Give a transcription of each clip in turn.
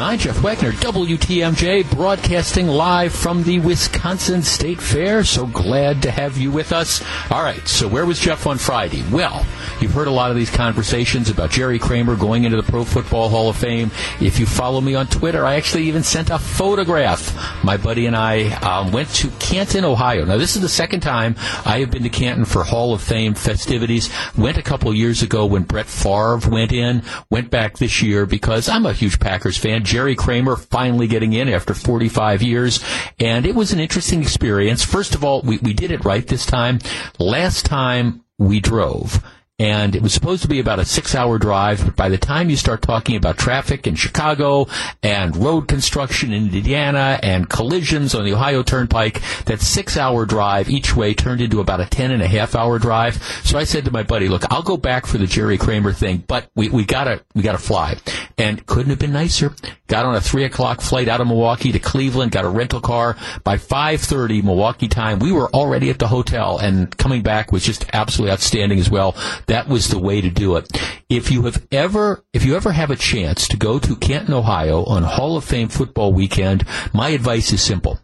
1009. Jeff Wagner, WTMJ, broadcasting live from the Wisconsin State Fair. So glad to have you with us. All right, so where was Jeff on Friday? Well, you've heard a lot of these conversations about Jerry Kramer going into the Pro Football Hall of Fame. If you follow me on Twitter, I actually even sent a photograph. My buddy and I um, went to Canton, Ohio. Now, this is the second time I have been to Canton for Hall of Fame festivities. Went a couple years ago when Brett Favre went in. Went back this year because I'm a huge Packers fan. Jerry Kramer finally getting in after 45 years. And it was an interesting experience. First of all, we, we did it right this time. Last time we drove and it was supposed to be about a six hour drive, but by the time you start talking about traffic in Chicago and road construction in Indiana and collisions on the Ohio Turnpike, that six hour drive each way turned into about a ten and a half hour drive. So I said to my buddy, look, I'll go back for the Jerry Kramer thing, but we, we gotta, we gotta fly. And couldn't have been nicer. Got on a three o'clock flight out of Milwaukee to Cleveland, got a rental car. By 5.30 Milwaukee time, we were already at the hotel and coming back was just absolutely outstanding as well that was the way to do it. If you have ever, if you ever have a chance to go to Canton, Ohio on Hall of Fame football weekend, my advice is simple.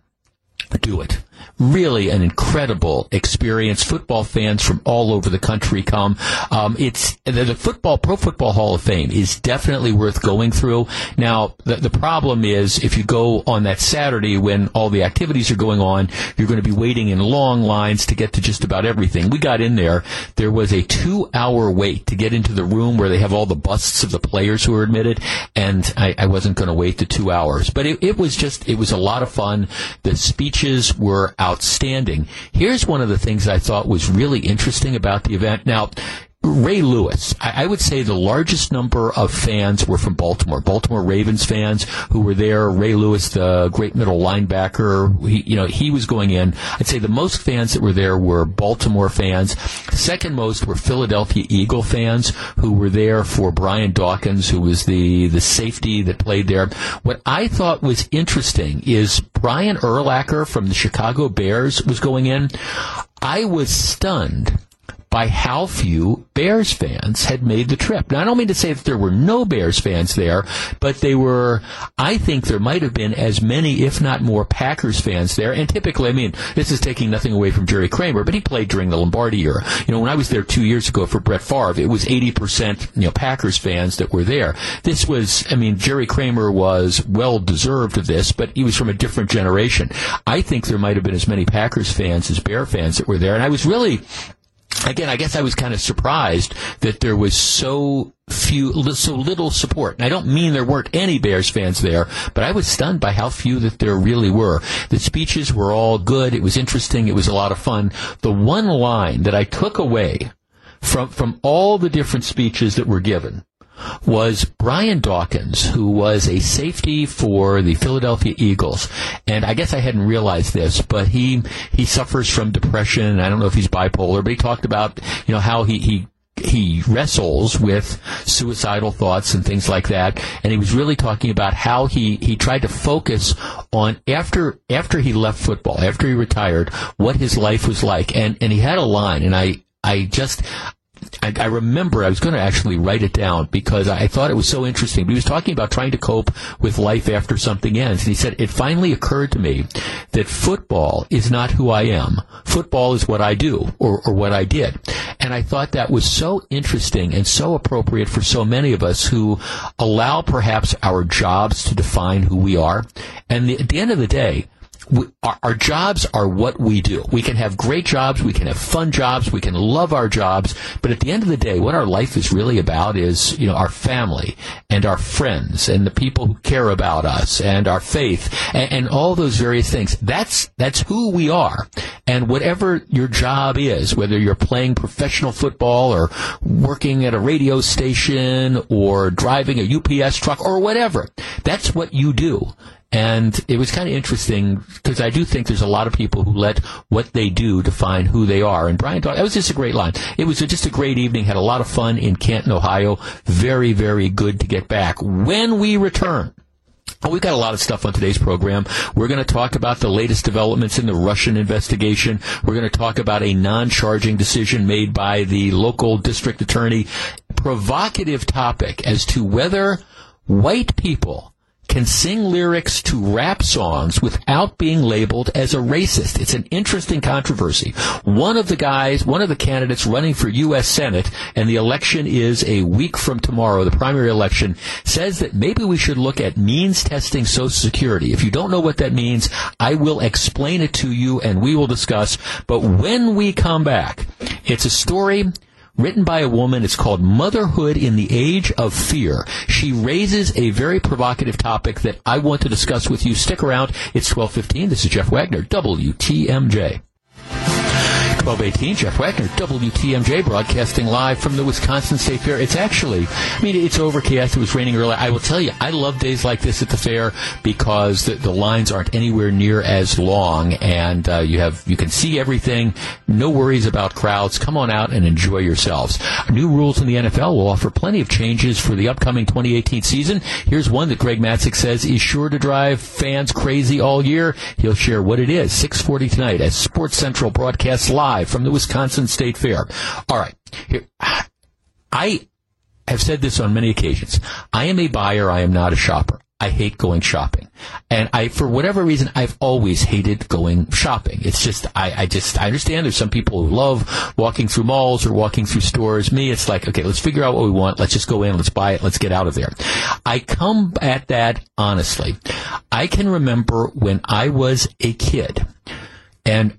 Do it really an incredible experience. Football fans from all over the country come. Um, it's the football Pro Football Hall of Fame is definitely worth going through. Now, the, the problem is if you go on that Saturday when all the activities are going on, you're going to be waiting in long lines to get to just about everything. We got in there. There was a two-hour wait to get into the room where they have all the busts of the players who are admitted, and I, I wasn't going to wait the two hours. But it, it was just it was a lot of fun. The speeches were outstanding. Here's one of the things I thought was really interesting about the event. Now, Ray Lewis, I, would say the largest number of fans were from Baltimore. Baltimore Ravens fans who were there. Ray Lewis, the great middle linebacker, he, you know, he was going in. I'd say the most fans that were there were Baltimore fans. Second most were Philadelphia Eagle fans who were there for Brian Dawkins, who was the, the safety that played there. What I thought was interesting is Brian Urlacher from the Chicago Bears was going in. I was stunned by how few Bears fans had made the trip. Now, I don't mean to say that there were no Bears fans there, but they were, I think there might have been as many, if not more, Packers fans there. And typically, I mean, this is taking nothing away from Jerry Kramer, but he played during the Lombardi era. You know, when I was there two years ago for Brett Favre, it was 80%, you know, Packers fans that were there. This was, I mean, Jerry Kramer was well deserved of this, but he was from a different generation. I think there might have been as many Packers fans as Bear fans that were there. And I was really, again, I guess I was kind of surprised that there was so few, so little support. And I don't mean there weren't any Bears fans there, but I was stunned by how few that there really were. The speeches were all good. It was interesting. It was a lot of fun. The one line that I took away from, from all the different speeches that were given was Brian Dawkins, who was a safety for the Philadelphia Eagles. And I guess I hadn't realized this, but he he suffers from depression. I don't know if he's bipolar, but he talked about you know how he he he wrestles with suicidal thoughts and things like that and he was really talking about how he he tried to focus on after after he left football after he retired what his life was like and and he had a line and I I just I, I, remember I was going to actually write it down because I thought it was so interesting. But he was talking about trying to cope with life after something ends. And he said, it finally occurred to me that football is not who I am. Football is what I do or, or what I did. And I thought that was so interesting and so appropriate for so many of us who allow perhaps our jobs to define who we are. And the, at the end of the day, we, our, our, jobs are what we do. We can have great jobs, we can have fun jobs, we can love our jobs, but at the end of the day, what our life is really about is, you know, our family and our friends and the people who care about us and our faith and, and all those various things. That's, that's who we are. And whatever your job is, whether you're playing professional football or working at a radio station or driving a UPS truck or whatever, that's what you do. And it was kind of interesting because I do think there's a lot of people who let what they do define who they are. And Brian that was just a great line. It was just a great evening. Had a lot of fun in Canton, Ohio. Very, very good to get back. When we return, we've got a lot of stuff on today's program. We're going to talk about the latest developments in the Russian investigation. We're going to talk about a non-charging decision made by the local district attorney. Provocative topic as to whether white people can sing lyrics to rap songs without being labeled as a racist. It's an interesting controversy. One of the guys, one of the candidates running for U.S. Senate, and the election is a week from tomorrow, the primary election, says that maybe we should look at means testing Social Security. If you don't know what that means, I will explain it to you and we will discuss. But when we come back, it's a story written by a woman. It's called Motherhood in the Age of Fear. She raises a very provocative topic that I want to discuss with you. Stick around. It's 1215. This is Jeff Wagner, WTMJ. 1218, Jeff Wagner, WTMJ, broadcasting live from the Wisconsin State Fair. It's actually, I mean, it's overcast. It was raining earlier. I will tell you, I love days like this at the fair because the, the lines aren't anywhere near as long, and uh, you have you can see everything. No worries about crowds. Come on out and enjoy yourselves. New rules in the NFL will offer plenty of changes for the upcoming 2018 season. Here's one that Greg Matzek says is sure to drive fans crazy all year. He'll share what it is. 6:40 tonight as Sports Central broadcasts live live from the Wisconsin State Fair. All right. Here, I have said this on many occasions. I am a buyer. I am not a shopper. I hate going shopping. And I, for whatever reason, I've always hated going shopping. It's just, I, I just, I understand there's some people who love walking through malls or walking through stores. Me, it's like, okay, let's figure out what we want. Let's just go in. Let's buy it. Let's get out of there. I come at that honestly. I can remember when I was a kid and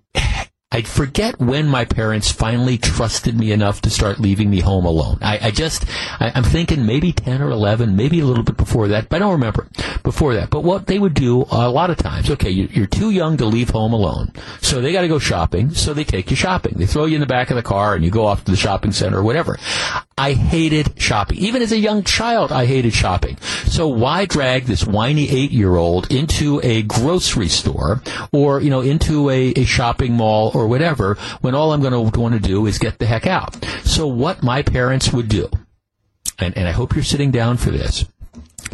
I forget when my parents finally trusted me enough to start leaving me home alone. I, I just, I, am thinking maybe 10 or 11, maybe a little bit before that, but I don't remember before that. But what they would do a lot of times, okay, you, you're too young to leave home alone. So they got to go shopping. So they take you shopping. They throw you in the back of the car and you go off to the shopping center or whatever. I hated shopping. Even as a young child, I hated shopping. So why drag this whiny eight year old into a grocery store or, you know, into a, a shopping mall or whatever when all I'm going to want to do is get the heck out. So what my parents would do, and, and I hope you're sitting down for this,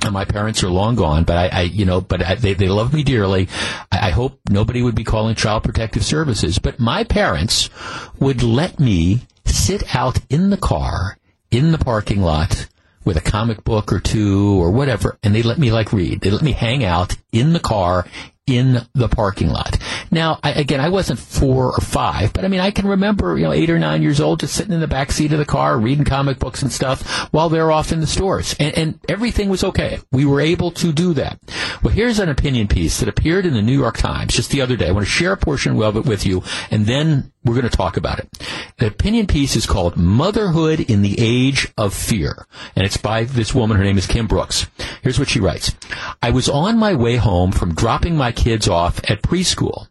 and my parents are long gone, but I, I you know, but I, they, they love me dearly. I, I, hope nobody would be calling Child Protective Services, but my parents would let me sit out in the car, in the parking lot, with a comic book or two or whatever, and they let me like read. They let me hang out in the car in the parking lot. Now, I, again, I wasn't four or five, but I mean, I can remember, you know, eight or nine years old, just sitting in the back seat of the car, reading comic books and stuff while they're off in the stores, and, and everything was okay. We were able to do that. Well, here's an opinion piece that appeared in the New York Times just the other day. I want to share a portion of it with you, and then we're going to talk about it. The opinion piece is called Motherhood in the Age of Fear, and it's by this woman. Her name is Kim Brooks. Here's what she writes. I was on my way home from dropping my kids off at preschool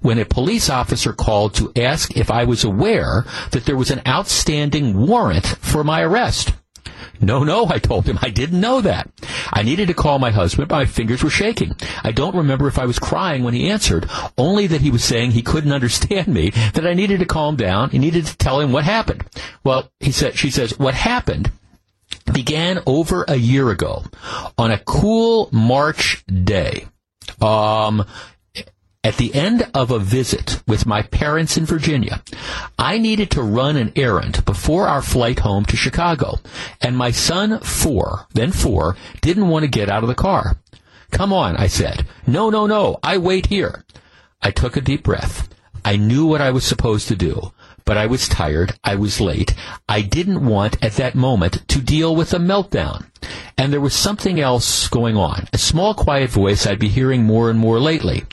when a police officer called to ask if I was aware that there was an outstanding warrant for my arrest. No, no, I told him. I didn't know that. I needed to call my husband, but my fingers were shaking. I don't remember if I was crying when he answered, only that he was saying he couldn't understand me, that I needed to calm down and needed to tell him what happened. Well, he said, she says, what happened began over a year ago on a cool March day. Um, at the end of a visit with my parents in Virginia, I needed to run an errand before our flight home to Chicago, and my son, four, then four, didn't want to get out of the car. Come on, I said. No, no, no, I wait here. I took a deep breath. I knew what I was supposed to do, but I was tired. I was late. I didn't want at that moment to deal with a meltdown. And there was something else going on. A small quiet voice I'd be hearing more and more lately.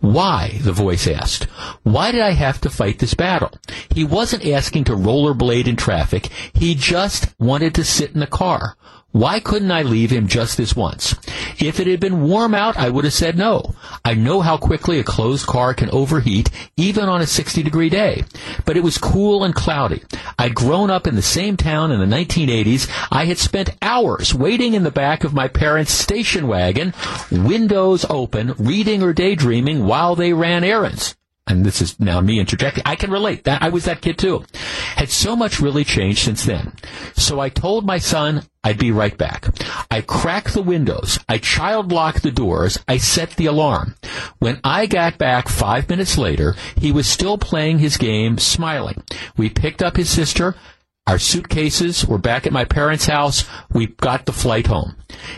Why? the voice asked. Why did I have to fight this battle? He wasn't asking to rollerblade in traffic. He just wanted to sit in the car. Why couldn't I leave him just this once? If it had been warm out, I would have said no. I know how quickly a closed car can overheat, even on a 60 degree day. But it was cool and cloudy. I'd grown up in the same town in the 1980s. I had spent hours waiting in the back of my parents' station wagon, windows open, reading or daydreaming while they ran errands and this is now me interjecting, I can relate. That I was that kid too. Had so much really changed since then. So I told my son I'd be right back. I cracked the windows. I child locked the doors. I set the alarm. When I got back five minutes later, he was still playing his game, smiling. We picked up his sister. Our suitcases were back at my parents' house. We got the flight home.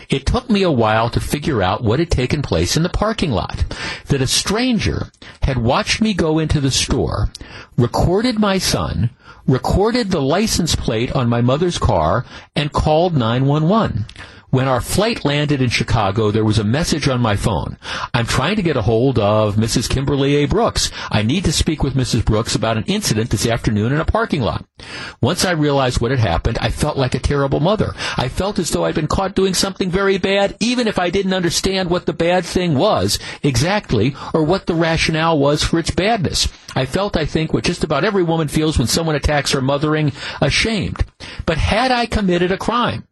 It took me a while to figure out what had taken place in the parking lot. That a stranger had watched me go into the store, recorded my son, recorded the license plate on my mother's car, and called 911. When our flight landed in Chicago, there was a message on my phone. I'm trying to get a hold of Mrs. Kimberly A. Brooks. I need to speak with Mrs. Brooks about an incident this afternoon in a parking lot. Once I realized what had happened, I felt like a terrible mother. I felt as though I'd been caught doing something very bad, even if I didn't understand what the bad thing was exactly or what the rationale was for its badness. I felt, I think, what just about every woman feels when someone attacks her mothering, ashamed. But had I committed a crime?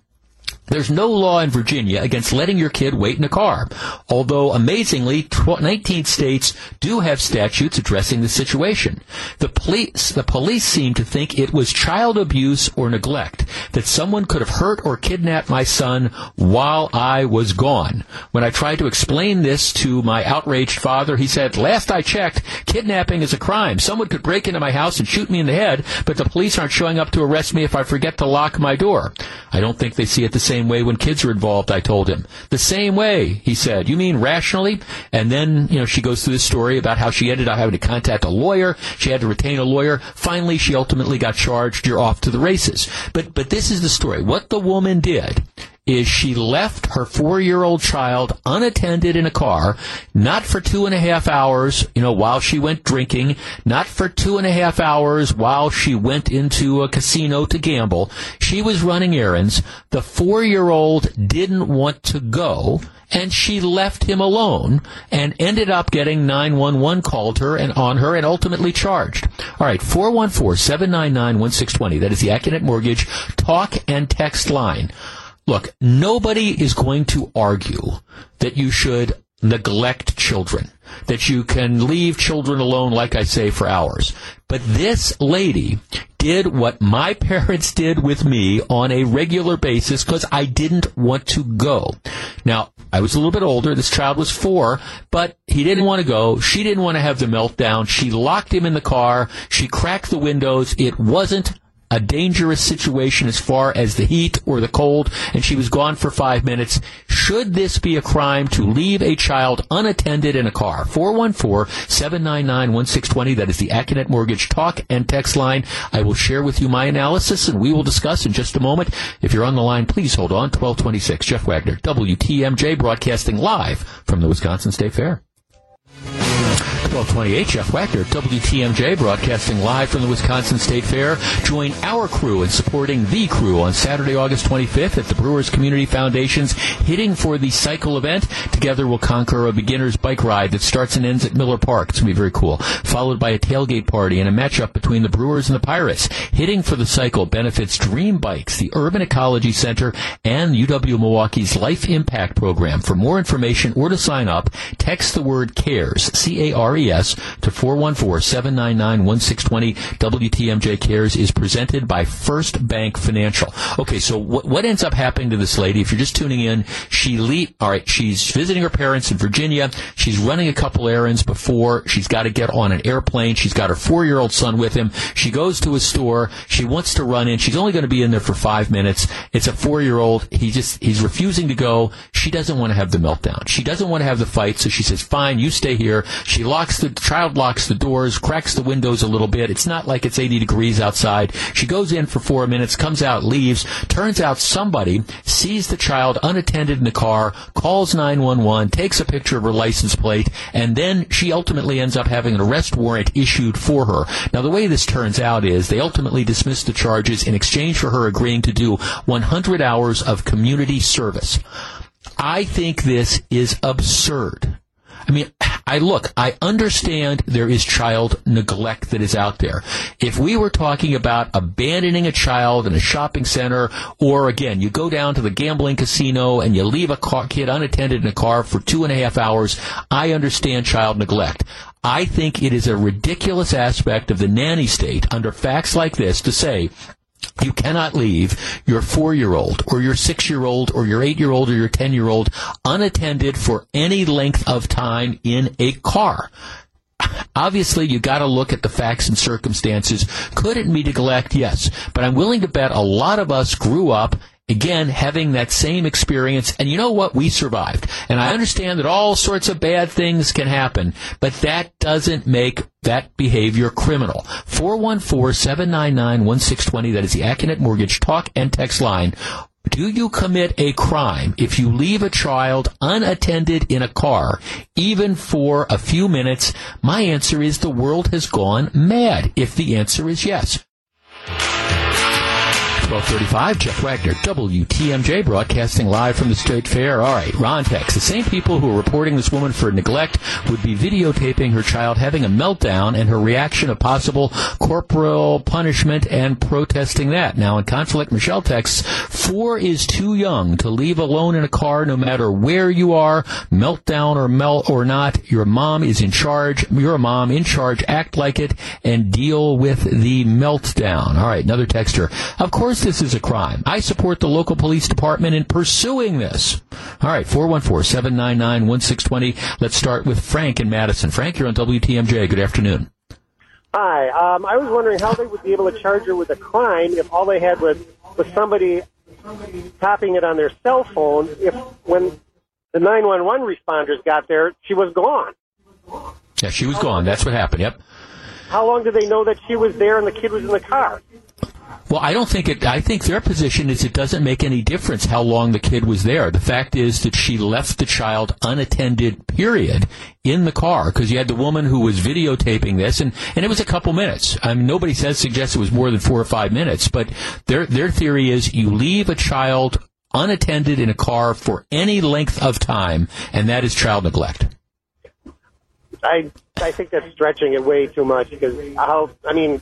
There's no law in Virginia against letting your kid wait in a car, although amazingly, 19 states do have statutes addressing the situation. The police, the police seem to think it was child abuse or neglect, that someone could have hurt or kidnapped my son while I was gone. When I tried to explain this to my outraged father, he said, last I checked, kidnapping is a crime. Someone could break into my house and shoot me in the head, but the police aren't showing up to arrest me if I forget to lock my door. I don't think they see it the same way when kids are involved, I told him. The same way, he said. You mean rationally? And then, you know, she goes through this story about how she ended up having to contact a lawyer. She had to retain a lawyer. Finally, she ultimately got charged. You're off to the races. But, but this is the story. What the woman did is she left her four-year-old child unattended in a car, not for two and a half hours, you know, while she went drinking, not for two and a half hours while she went into a casino to gamble. She was running errands. The four-year-old didn't want to go and she left him alone and ended up getting 911 called her and on her and ultimately charged. All right, 414-799-1620. That is the Accunet Mortgage talk and text line. Look, nobody is going to argue that you should neglect children, that you can leave children alone, like I say, for hours. But this lady did what my parents did with me on a regular basis because I didn't want to go. Now, I was a little bit older. This child was four, but he didn't want to go. She didn't want to have the meltdown. She locked him in the car. She cracked the windows. It wasn't a dangerous situation as far as the heat or the cold, and she was gone for five minutes. Should this be a crime to leave a child unattended in a car? 414-799-1620. That is the Accunet Mortgage talk and text line. I will share with you my analysis, and we will discuss in just a moment. If you're on the line, please hold on. 1226. Jeff Wagner, WTMJ, broadcasting live from the Wisconsin State Fair. 1228, Jeff Wagner, WTMJ, broadcasting live from the Wisconsin State Fair. Join our crew in supporting the crew on Saturday, August 25th at the Brewers Community Foundation's Hitting for the Cycle event. Together we'll conquer a beginner's bike ride that starts and ends at Miller Park. It's going to be very cool. Followed by a tailgate party and a matchup between the Brewers and the Pirates. Hitting for the Cycle benefits Dream Bikes, the Urban Ecology Center, and UW Milwaukee's Life Impact Program. For more information or to sign up, text the word CARES, C-A-R-E CARES to 414-799-1620. WTMJ Cares is presented by First Bank Financial. Okay, so what, what ends up happening to this lady? If you're just tuning in, she leave, all right, she's visiting her parents in Virginia. She's running a couple errands before she's got to get on an airplane. She's got her four-year-old son with him. She goes to a store. She wants to run in. She's only going to be in there for five minutes. It's a four-year-old. He just, he's refusing to go. She doesn't want to have the meltdown. She doesn't want to have the fight, so she says, fine, you stay here. She locks locks the child locks the doors, cracks the windows a little bit. It's not like it's 80 degrees outside. She goes in for four minutes, comes out, leaves. Turns out somebody sees the child unattended in the car, calls 911, takes a picture of her license plate, and then she ultimately ends up having an arrest warrant issued for her. Now, the way this turns out is they ultimately dismissed the charges in exchange for her agreeing to do 100 hours of community service. I think this is absurd. I mean, I look, I understand there is child neglect that is out there. If we were talking about abandoning a child in a shopping center, or again, you go down to the gambling casino and you leave a car, kid unattended in a car for two and a half hours, I understand child neglect. I think it is a ridiculous aspect of the nanny state under facts like this to say you cannot leave your four year old or your six year old or your eight year old or your ten year old unattended for any length of time in a car. Obviously, you got to look at the facts and circumstances. Could it be neglect? Yes. But I'm willing to bet a lot of us grew up again having that same experience and you know what we survived and i understand that all sorts of bad things can happen but that doesn't make that behavior criminal 414-799-1620 that is the Accunet mortgage talk and text line do you commit a crime if you leave a child unattended in a car, even for a few minutes? My answer is the world has gone mad if the answer is yes. 1235, Jeff Wagner, WTMJ, broadcasting live from the State Fair. All right, Ron Tex. The same people who are reporting this woman for neglect would be videotaping her child having a meltdown and her reaction of possible corporal punishment and protesting that. Now, in conflict, Michelle texts, four is too young to leave alone in a car no matter where you are, meltdown or melt or not. Your mom is in charge. You're a mom in charge. Act like it and deal with the meltdown. All right, another texter. Of course, this is a crime. I support the local police department in pursuing this. All right, 414-799-1620. Let's start with Frank in Madison. Frank, you're on WTMJ. Good afternoon. Hi. Um, I was wondering how they would be able to charge her with a crime if all they had was, was somebody tapping it on their cell phone if when the 911 responders got there, she was gone. Yeah, she was gone. That's what happened. Yep. How long did they know that she was there and the kid was in the car? Well, I don't think it. I think their position is it doesn't make any difference how long the kid was there. The fact is that she left the child unattended, period, in the car because you had the woman who was videotaping this, and, and it was a couple minutes. I mean, nobody says suggests it was more than four or five minutes, but their their theory is you leave a child unattended in a car for any length of time, and that is child neglect. I I think that's stretching it way too much because how I mean,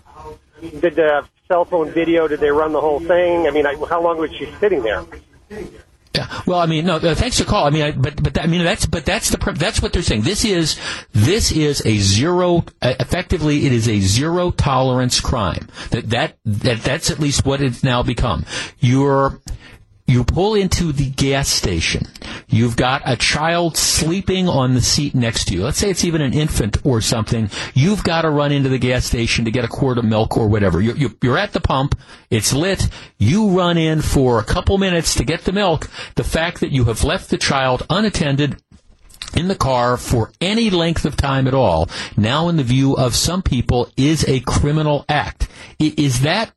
did the cell phone video? Did they run the whole thing? I mean, I, how long was she sitting there? Yeah. Well, I mean, no. Uh, thanks for call. I mean, I, but but I mean, that's but that's the that's what they're saying. This is this is a zero. Uh, effectively, it is a zero tolerance crime. That that that that's at least what it's now become. You're you pull into the gas station. You've got a child sleeping on the seat next to you. Let's say it's even an infant or something. You've got to run into the gas station to get a quart of milk or whatever. You're, you're at the pump. It's lit. You run in for a couple minutes to get the milk. The fact that you have left the child unattended in the car for any length of time at all, now in the view of some people, is a criminal act. Is that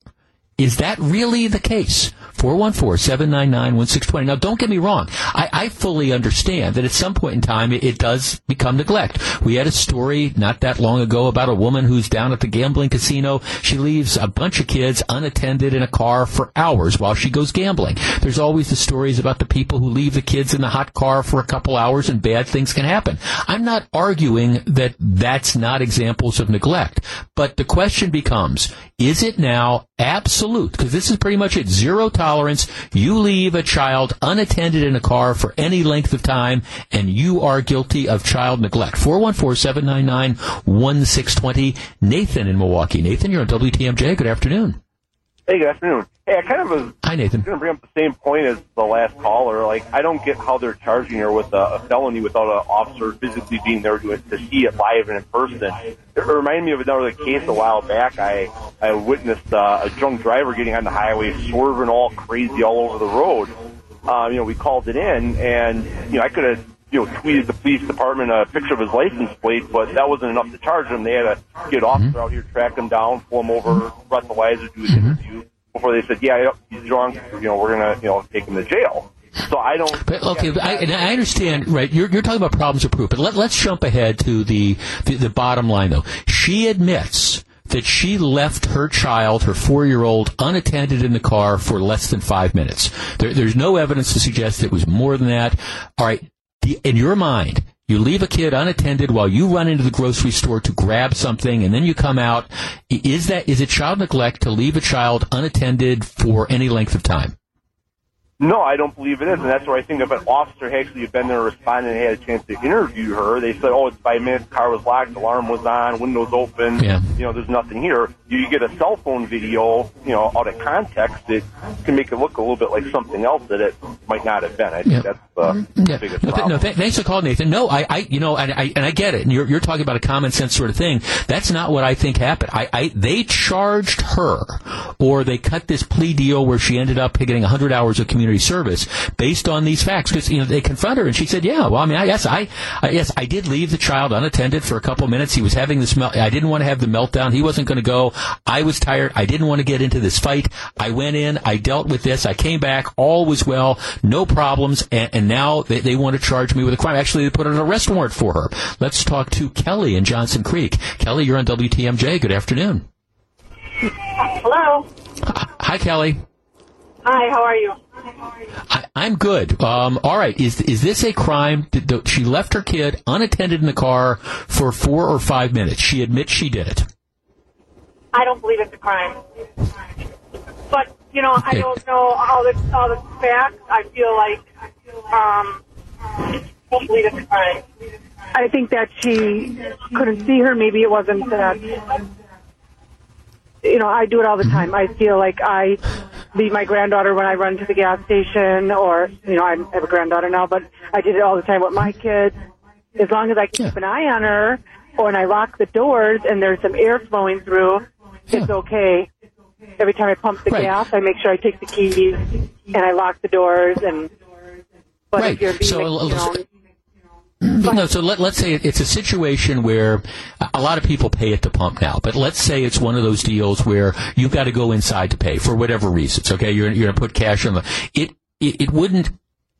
is that really the case? 414-799-1620. Now, don't get me wrong. I, I, fully understand that at some point in time it, it, does become neglect. We had a story not that long ago about a woman who's down at the gambling casino. She leaves a bunch of kids unattended in a car for hours while she goes gambling. There's always the stories about the people who leave the kids in the hot car for a couple hours and bad things can happen. I'm not arguing that that's not examples of neglect, but the question becomes, is it now absolute? Because this is pretty much it. Zero tolerance. You leave a child unattended in a car for any length of time, and you are guilty of child neglect. 414-799-1620. Nathan in Milwaukee. Nathan, you're on WTMJ. Good afternoon. Hey, good afternoon. Hey, I kind of was Hi, Nathan. going to bring up the same point as the last caller. Like, I don't get how they're charging her with a, a felony without an officer physically being there to, to see it live and in person. It reminded me of another case a while back. I I witnessed uh, a drunk driver getting on the highway, swerving all crazy all over the road. Um, you know, we called it in, and you know, I could have you know, tweeted the police department a picture of his license plate, but that wasn't enough to charge him. They had to get an officer out here, track him down, pull him over, breathalyzer, do his mm-hmm. interview before they said, yeah, he's drunk. You know, we're gonna, you know, take him to jail. So I don't. But, okay, yeah, I, and I understand, right? You're, you're talking about problems of proof, but let, let's jump ahead to the, the the bottom line, though. She admits that she left her child, her four-year-old, unattended in the car for less than five minutes. There, there's no evidence to suggest it was more than that. All right, in your mind, you leave a kid unattended while you run into the grocery store to grab something and then you come out. Is that, is it child neglect to leave a child unattended for any length of time? No, I don't believe it is, and that's where I think if an officer had actually been there, responded, and had a chance to interview her, they said, "Oh, it's five minutes. Car was locked, alarm was on, windows open. Yeah. You know, there's nothing here." You get a cell phone video, you know, out of context, it can make it look a little bit like something else that it might not have been. I think Yeah. that's the mm-hmm. Yeah. biggest No, th- problem. no th- thanks for calling, Nathan. No, I, I, you know, and I, and I get it. And you're, you're talking about a common sense sort of thing. That's not what I think happened. I, I, they charged her, or they cut this plea deal where she ended up getting 100 hours of community service based on these facts. Because you know they confronted her, and she said, "Yeah, well, I mean, I guess I, I yes, I did leave the child unattended for a couple minutes. He was having this melt. I didn't want to have the meltdown. He wasn't going to go. I was tired. I didn't want to get into this fight. I went in. I dealt with this. I came back. All was well. No problems. And, and now they, they want to charge me with a crime. Actually, they put an arrest warrant for her. Let's talk to Kelly in Johnson Creek. Kelly, you're on WTMJ. Good afternoon. Hello. Hi, Kelly. Hi, how are you? I, I'm good. Um, all right. Is is this a crime? Did the, she left her kid unattended in the car for four or five minutes. She admits she did it. I don't believe it's a crime. But, you know, I don't know all the, all the facts. I feel like, um, I don't believe it's a crime. I think that she couldn't see her. Maybe it wasn't that, you know, I do it all the time. I feel like I leave my granddaughter when I run to the gas station or, you know, I have a granddaughter now, but I did it all the time with my kids. As long as I can Yeah. keep an eye on her or when I lock the doors and there's some air flowing through, it's okay. Every time I pump the Right. gas, I make sure I take the keys and I lock the doors and, but Right. if you're being, So, uh, you know, No, so let, let's say it's a situation where a lot of people pay at the pump now, but let's say it's one of those deals where you've got to go inside to pay for whatever reasons. Okay, you're, you're going to put cash on the. It, it it wouldn't.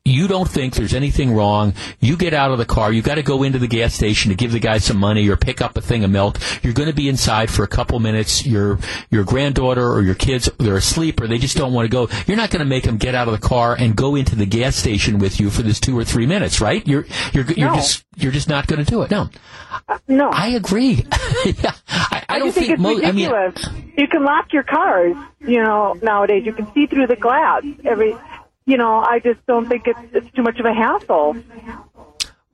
You don't think there's anything wrong. You get out of the car. You've got to go into the gas station to give the guy some money or pick up a thing of milk. You're going to be inside for a couple minutes. Your your granddaughter or your kids they're asleep or they just don't want to go. You're not going to make them get out of the car and go into the gas station with you for this two or three minutes, right? You're you're you're No. just you're just not going to do it. No, uh, no. I agree. yeah, I, I, don't just think, it's mo- I mean, ridiculous. you can lock your cars, you know, nowadays. You can see through the glass. Every, you know, I just don't think it's it's too much of a hassle.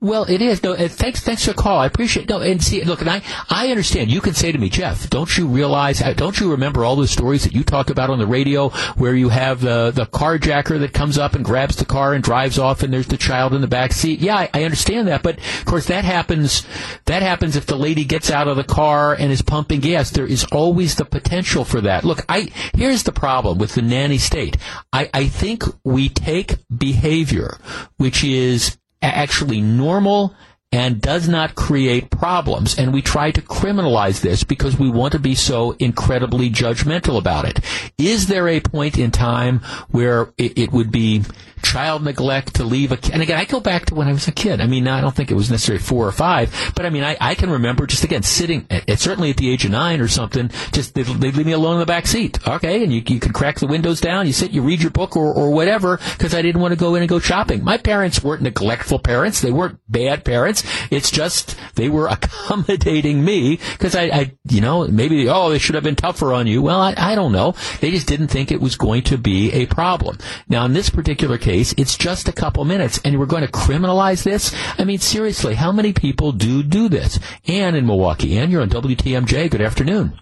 Well, it is. No, thanks. Thanks for the call. I appreciate. It. No, and see, look, and I, I understand. You can say to me, Jeff, don't you realize? uh, Don't you remember all those stories that you talk about on the radio, where you have the the carjacker that comes up and grabs the car and drives off, and there's the child in the back seat. Yeah, I, I understand that, but of course that happens. That happens if the lady gets out of the car and is pumping gas. There is always the potential for that. Look, I here's the problem with the nanny state. I, I think we take behavior, which is actually normal and does not create problems. And we try to criminalize this because we want to be so incredibly judgmental about it. Is there a point in time where it, it would be child neglect to leave a kid? And again, I go back to when I was a kid. I mean, I don't think it was necessarily four or five, but I mean, I, I can remember just again sitting, at, certainly at the age of nine or something, just they'd, they'd leave me alone in the back seat. Okay. And you, you could crack the windows down, you sit, you read your book or, or whatever, because I didn't want to go in and go shopping. My parents weren't neglectful parents. They weren't bad parents. It's just they were accommodating me because I, I, you know, maybe, oh, they should have been tougher on you. Well, I, I don't know. They just didn't think it was going to be a problem. Now, in this particular case, it's just a couple minutes and we're going to criminalize this. I mean, seriously, how many people do do this? Ann in Milwaukee. Ann, you're on WTMJ. Good afternoon.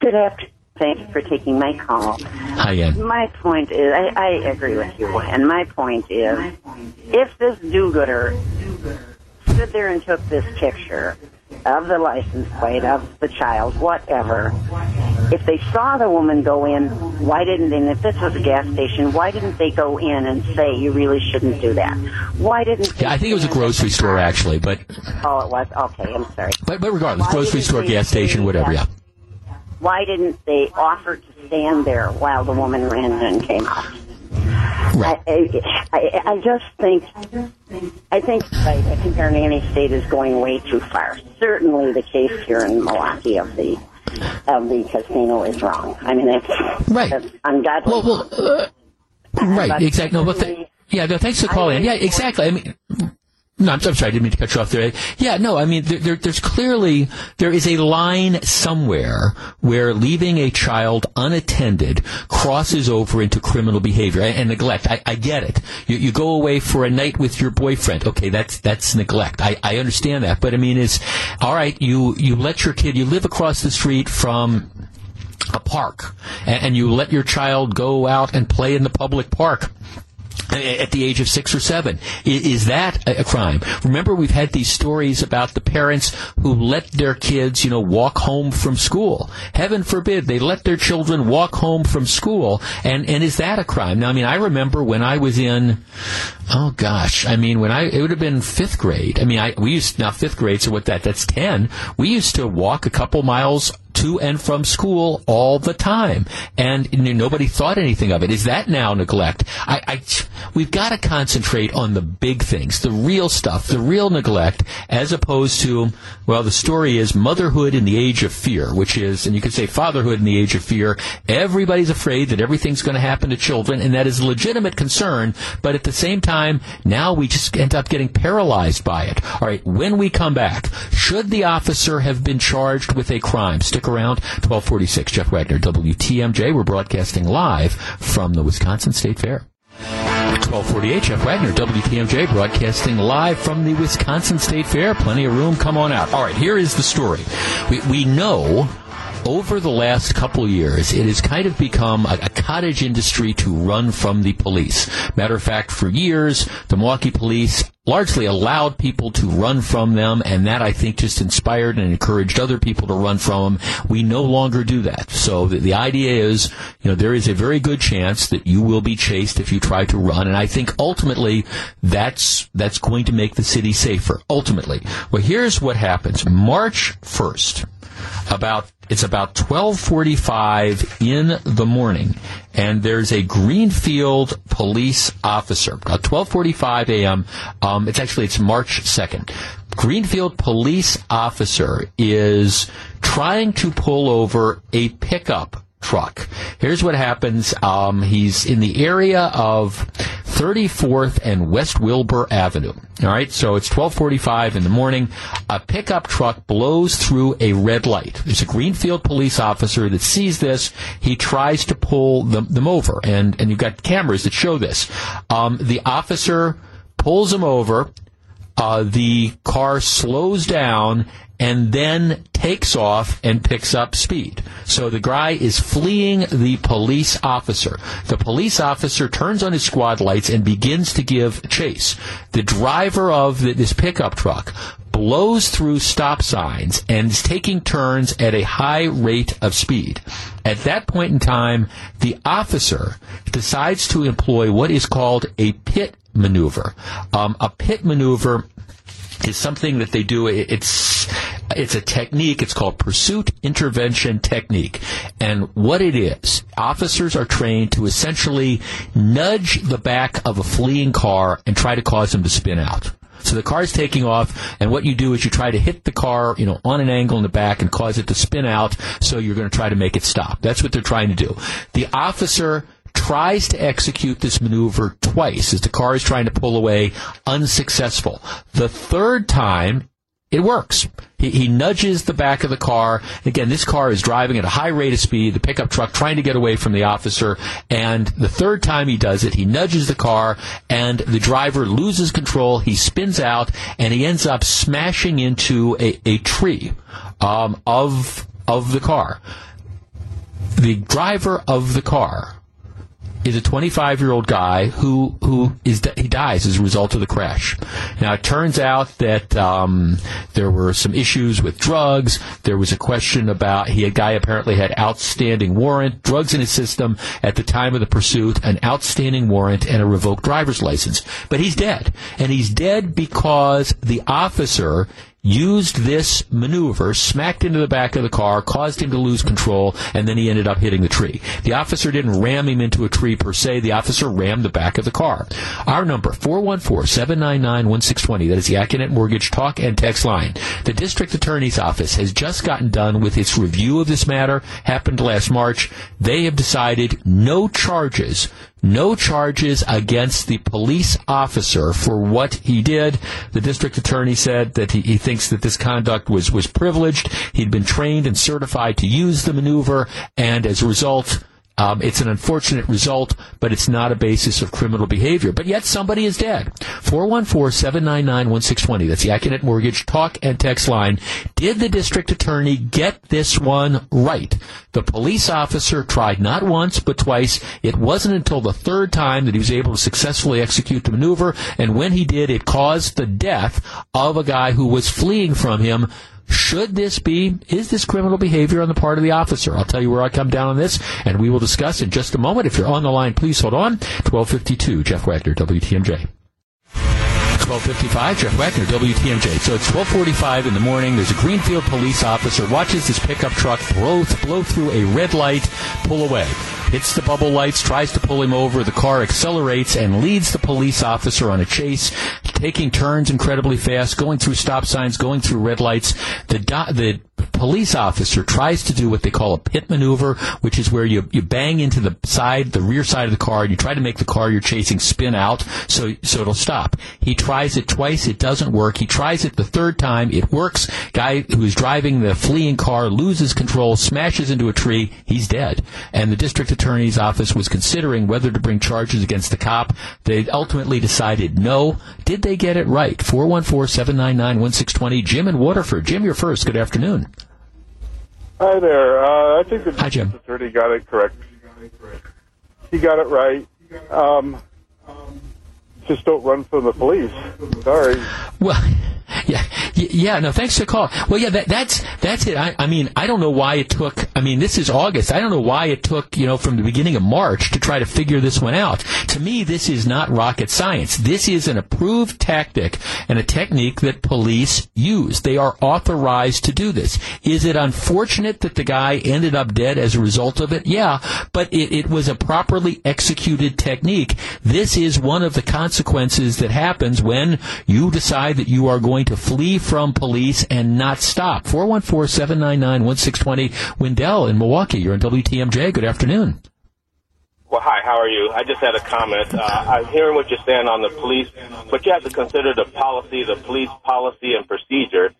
Good afternoon. Thank you for taking my call. Hi, Ann. My point is, I, I agree with you, and my point is, if this do-gooder stood there and took this picture of the license plate of the child, whatever, if they saw the woman go in, why didn't they, and if this was a gas station, why didn't they go in and say, you really shouldn't do that? Why didn't they Yeah, I think it was a grocery store, actually, but, Oh, it was? Okay, I'm sorry. but, but regardless, Why grocery store, gas station, whatever, yeah. Why didn't they offer to stand there while the woman ran in and came out? Right. I, I, I just think, I think, I, I think our nanny state is going way too far. Certainly, the case here in Milwaukee of the of the casino is wrong. I mean, it's Right. that's ungodly. Well, well, uh, right, But exactly. No, but th- yeah, no, thanks for calling. in. Yeah, exactly. I mean, No, I'm, sorry, I didn't mean to cut you off there. Yeah, no, I mean, there, there, there's clearly, there is a line somewhere where leaving a child unattended crosses over into criminal behavior and, and neglect. I, I, get it. You, you, go away for a night with your boyfriend. Okay, that's, that's neglect. I, I understand that. But I mean, it's, alright, you, you let your kid, you live across the street from, a park and you let your child go out and play in the public park at the age of six or seven. Is that a crime? Remember, we've had these stories about the parents who let their kids, you know, walk home from school. Heaven forbid they let their children walk home from school. And, and is that a crime? Now, I mean, I remember when I was in, oh gosh, I mean, when I, it would have been fifth grade. I mean, I, we used, now fifth grade, so what that, that's 10. We used to walk a couple miles to and from school all the time, and nobody thought anything of it. Is that now neglect? I, I we've got to concentrate on the big things, the real stuff, the real neglect, as opposed to well, the story is motherhood in the age of fear, which is, and you could say fatherhood in the age of fear. Everybody's afraid that everything's going to happen to children, and that is a legitimate concern. But at the same time, now we just end up getting paralyzed by it. All right, when we come back, should the officer have been charged with a crime? Stick around. 1246, Jeff Wagner, WTMJ. We're broadcasting live from the Wisconsin State Fair. 1248, Jeff Wagner, WTMJ, broadcasting live from the Wisconsin State Fair. Plenty of room. Come on out. All right, here is the story. We, we know over the last couple years, it has kind of become a, a, cottage industry to run from the police. Matter of fact, for years, the Milwaukee police largely allowed people to run from them, and that I think just inspired and encouraged other people to run from them. We no longer do that. So the, the idea is, you know, there is a very good chance that you will be chased if you try to run, and I think ultimately that's that's going to make the city safer. Ultimately, well, here's what happens: March first about it's about 12:45 in the morning and there's a Greenfield police officer at 12:45 a.m. Um, it's actually it's March 2nd. Greenfield police officer is trying to pull over a pickup truck. Here's what happens. Um, he's in the area of 34th and West Wilbur Avenue. All right, so it's 12:45 in the morning. A pickup truck blows through a red light. There's a Greenfield police officer that sees this. He tries to pull them, them over, and and you've got cameras that show this. Um, the officer pulls him over. Uh, the car slows down and then takes off and picks up speed. So the guy is fleeing the police officer. The police officer turns on his squad lights and begins to give chase. The driver of the, this pickup truck blows through stop signs and is taking turns at a high rate of speed. At that point in time, the officer decides to employ what is called a pit maneuver. Um, a pit maneuver is something that they do. It's it's a technique. It's called pursuit intervention technique. And what it is, officers are trained to essentially nudge the back of a fleeing car and try to cause them to spin out. So the car is taking off, and what you do is you try to hit the car, you know, on an angle in the back and cause it to spin out. So you're going to try to make it stop. That's what they're trying to do. The officer tries to execute this maneuver twice as the car is trying to pull away, unsuccessful. The third time, it works. He, he, nudges the back of the car. Again, this car is driving at a high rate of speed, the pickup truck trying to get away from the officer. And the third time he does it, he nudges the car and the driver loses control. He spins out and he ends up smashing into a, a tree um, of, of the car. The driver of the car is a 25 year old guy who who is he dies as a result of the crash. Now it turns out that um, there were some issues with drugs. There was a question about he a guy apparently had outstanding warrant, drugs in his system at the time of the pursuit, an outstanding warrant and a revoked driver's license. But he's dead, and he's dead because the officer used this maneuver, smacked into the back of the car, caused him to lose control, and then he ended up hitting the tree. The officer didn't ram him into a tree per se. The officer rammed the back of the car. Our number, 414-799-1620. That is the Accunet Mortgage talk and text line. The district attorney's office has just gotten done with its review of this matter. Happened last March. They have decided no charges no charges against the police officer for what he did. The district attorney said that he, he thinks that this conduct was, was privileged. He'd been trained and certified to use the maneuver, and as a result, um, it's an unfortunate result, but it's not a basis of criminal behavior. But yet somebody is dead. 414-799-1620. That's the Accunet Mortgage talk and text line. Did the district attorney get this one right? The police officer tried not once, but twice. It wasn't until the third time that he was able to successfully execute the maneuver. And when he did, it caused the death of a guy who was fleeing from him should this be, is this criminal behavior on the part of the officer? I'll tell you where I come down on this, and we will discuss in just a moment. If you're on the line, please hold on. 1252, Jeff Wagner, WTMJ. 1255, Jeff Wagner, WTMJ. So it's 1245 in the morning. There's a Greenfield police officer watches this pickup truck blow, blow through a red light, pull away hits the bubble lights, tries to pull him over. The car accelerates and leads the police officer on a chase, taking turns incredibly fast, going through stop signs, going through red lights. The, do- the police officer tries to do what they call a pit maneuver, which is where you, you bang into the side, the rear side of the car, and you try to make the car you're chasing spin out so, so it'll stop. He tries it twice, it doesn't work. He tries it the third time, it works. Guy who's driving the fleeing car loses control, smashes into a tree, he's dead. And the district attorney's office was considering whether to bring charges against the cop. They ultimately decided no. Did they get it right? 414-799-1620. Jim in Waterford. Jim, you're first. Good afternoon. Hi there. Uh, I think the Hi, Jim. attorney got it correct. He got it right. Um, just don't run from the police. Sorry. Well, yeah, yeah. No, thanks for the call. Well, yeah, that, that's that's it. I, I mean, I don't know why it took. I mean, this is August. I don't know why it took you know from the beginning of March to try to figure this one out. To me, this is not rocket science. This is an approved tactic and a technique that police use. They are authorized to do this. Is it unfortunate that the guy ended up dead as a result of it? Yeah, but it, it was a properly executed technique. This is one of the consequences that happens when you decide that you are going to flee from police and not stop. 414-799-1620. Wendell in Milwaukee. You're in WTMJ. Good afternoon. Well, hi, how are you? I just had a comment. Uh, I'm hearing what you're saying on the police, but you have to consider the policy, the police policy and procedure.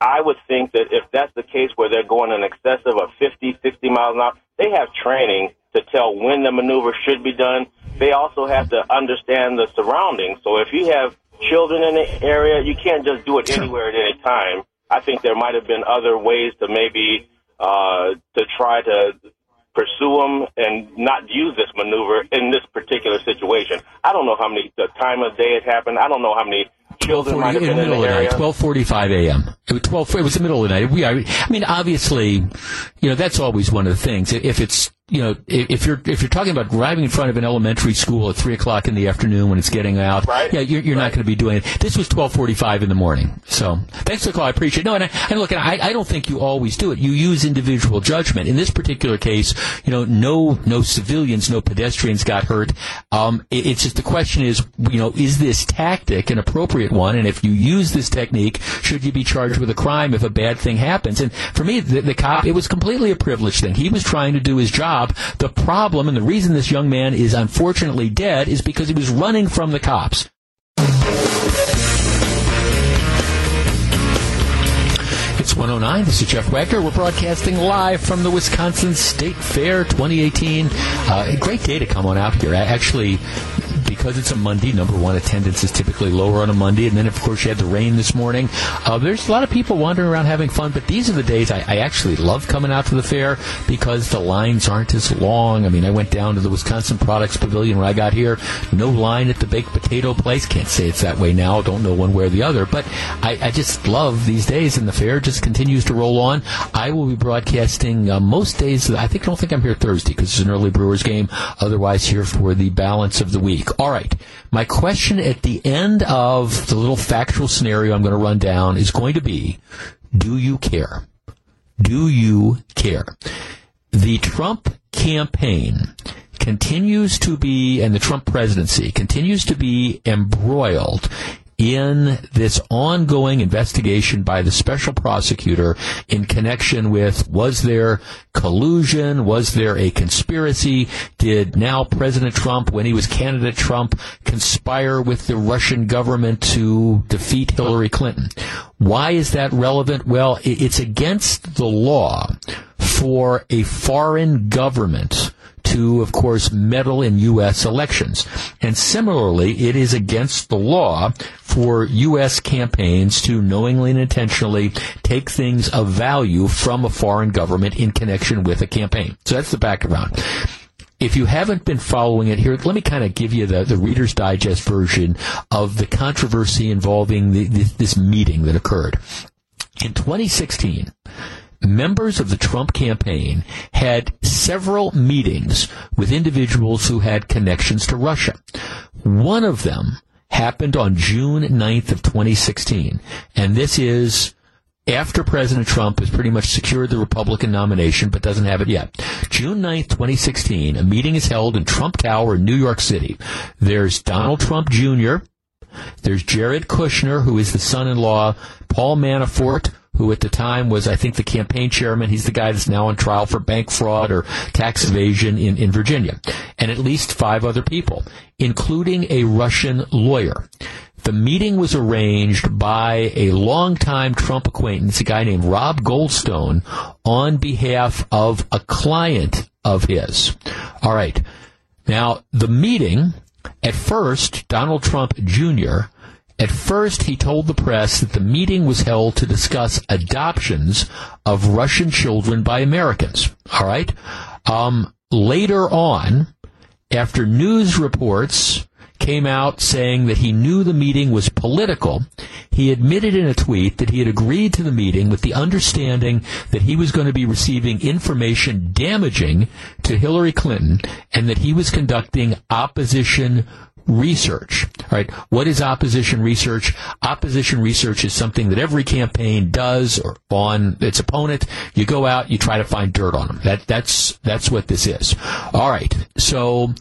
I would think that if that's the case where they're going in excessive of a 50, 60 miles an hour, they have training to tell when the maneuver should be done. They also have to understand the surroundings. So if you have children in the area, you can't just do it anywhere at any time. I think there might have been other ways to maybe uh, to try to pursue them and not use this maneuver in this particular situation. I don't know how many the time of day it happened. I don't know how many children might have in the in middle of the night, area. twelve forty-five a.m. It was twelve. It was the middle of the night. We, I mean, obviously, you know, that's always one of the things. If it's you know, if you're if you're talking about driving in front of an elementary school at three o'clock in the afternoon when it's getting out, Right. yeah, you're, you're not going to be doing it. This was twelve forty-five in the morning. So thanks for the call. I appreciate. it. No, and, I, and look, I, I don't think you always do it. You use individual judgment. In this particular case, you know, no no civilians, no pedestrians got hurt. Um, it, it's just the question is, you know, is this tactic an appropriate one? And if you use this technique, should you be charged with a crime if a bad thing happens? And for me, the, the cop, it was completely a privileged thing. He was trying to do his job. The problem and the reason this young man is unfortunately dead is because he was running from the cops. It's 109. This is Jeff Wagner. We're broadcasting live from the Wisconsin State Fair 2018. Uh, a great day to come on out here. Actually, because it's a Monday, number one, attendance is typically lower on a Monday. And then, of course, you had the rain this morning. Uh, there's a lot of people wandering around having fun, but these are the days I, I actually love coming out to the fair because the lines aren't as long. I mean, I went down to the Wisconsin Products Pavilion when I got here. No line at the baked potato place. Can't say it's that way now. Don't know one way or the other. But I, I just love these days, and the fair just continues to roll on. I will be broadcasting uh, most days. I think don't think I'm here Thursday because it's an early Brewers game. Otherwise, here for the balance of the week. All right. My question at the end of the little factual scenario I'm going to run down is going to be: Do you care? Do you care? The Trump campaign continues to be, and the Trump presidency continues to be embroiled in this ongoing investigation by the special prosecutor in connection with was there collusion? Was there a conspiracy? Did now President Trump, when he was candidate Trump, conspire with the Russian government to defeat Hillary Clinton? Why is that relevant? Well, it's against the law for a foreign government to, of course, meddle in U.S. elections. And similarly, it is against the law for U.S. campaigns to knowingly and intentionally take things of value from a foreign government in connection with a campaign. So that's the background. If you haven't been following it here, let me kind of give you the, the Reader's Digest version of the controversy involving the, this meeting that occurred. In 2016, members of the Trump campaign had several meetings with individuals who had connections to Russia. One of them happened on June 9th of 2016, and this is after President Trump has pretty much secured the Republican nomination but doesn't have it yet. June 9th, 2016, a meeting is held in Trump Tower in New York City. There's Donald Trump Jr., there's Jared Kushner, who is the son-in-law, Paul Manafort, who at the time was, I think, the campaign chairman. He's the guy that's now on trial for bank fraud or tax evasion in, in Virginia. And at least five other people, including a Russian lawyer. The meeting was arranged by a longtime Trump acquaintance, a guy named Rob Goldstone, on behalf of a client of his. All right. Now, the meeting, at first, Donald Trump Jr. At first, he told the press that the meeting was held to discuss adoptions of Russian children by Americans. All right. Um, later on, after news reports came out saying that he knew the meeting was political, he admitted in a tweet that he had agreed to the meeting with the understanding that he was going to be receiving information damaging to Hillary Clinton and that he was conducting opposition research. Right? What is opposition research? Opposition research is something that every campaign does on its opponent. You go out, you try to find dirt on them. That that's that's what this is. All right. So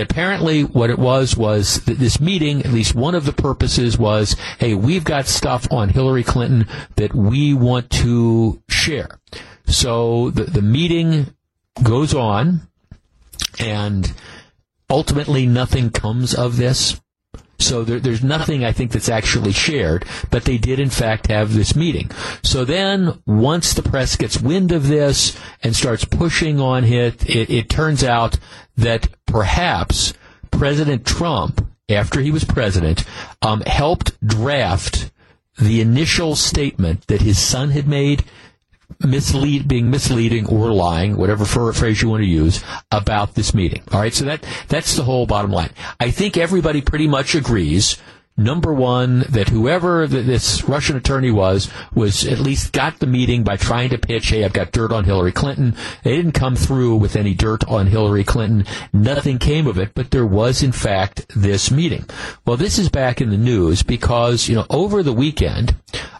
apparently what it was was that this meeting, at least one of the purposes was, hey, we've got stuff on Hillary Clinton that we want to share. So the, the meeting goes on and ultimately nothing comes of this. So there, there's nothing I think that's actually shared, but they did in fact have this meeting. So then once the press gets wind of this and starts pushing on it, it, it turns out that perhaps President Trump, after he was president, um, helped draft the initial statement that his son had made mislead, being misleading or lying, whatever phrase you want to use, about this meeting. All right, so that that's the whole bottom line. I think everybody pretty much agrees number one, that whoever this Russian attorney was, was at least got the meeting by trying to pitch, hey, I've got dirt on Hillary Clinton. They didn't come through with any dirt on Hillary Clinton. Nothing came of it, but there was, in fact, this meeting. Well, this is back in the news because, you know, over the weekend,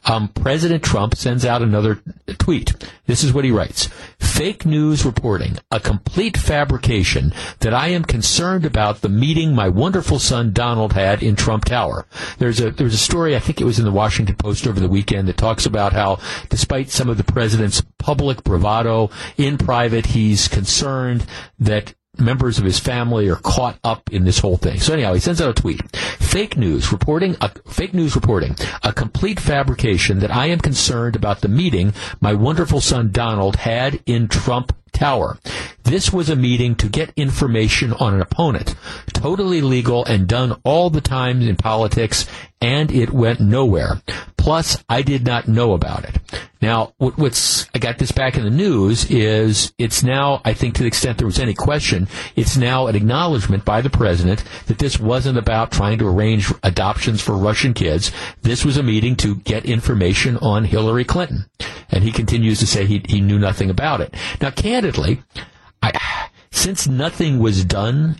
um, President Trump sends out another tweet. This is what he writes. Fake news reporting, a complete fabrication that I am concerned about the meeting my wonderful son Donald had in Trump Tower. There's a there's a story I think it was in the Washington Post over the weekend that talks about how despite some of the president's public bravado in private he's concerned that members of his family are caught up in this whole thing. So anyhow, he sends out a tweet. Fake news reporting, a, fake news reporting, a complete fabrication that I am concerned about the meeting my wonderful son Donald had in Trump Tower. This was a meeting to get information on an opponent. Totally legal and done all the time in politics, and it went nowhere. Plus, I did not know about it. Now, what's, I got this back in the news is it's now, I think to the extent there was any question, it's now an acknowledgement by the president that this wasn't about trying to arrange adoptions for Russian kids. This was a meeting to get information on Hillary Clinton. And he continues to say he, he knew nothing about it. Now, candidly, I, since nothing was done,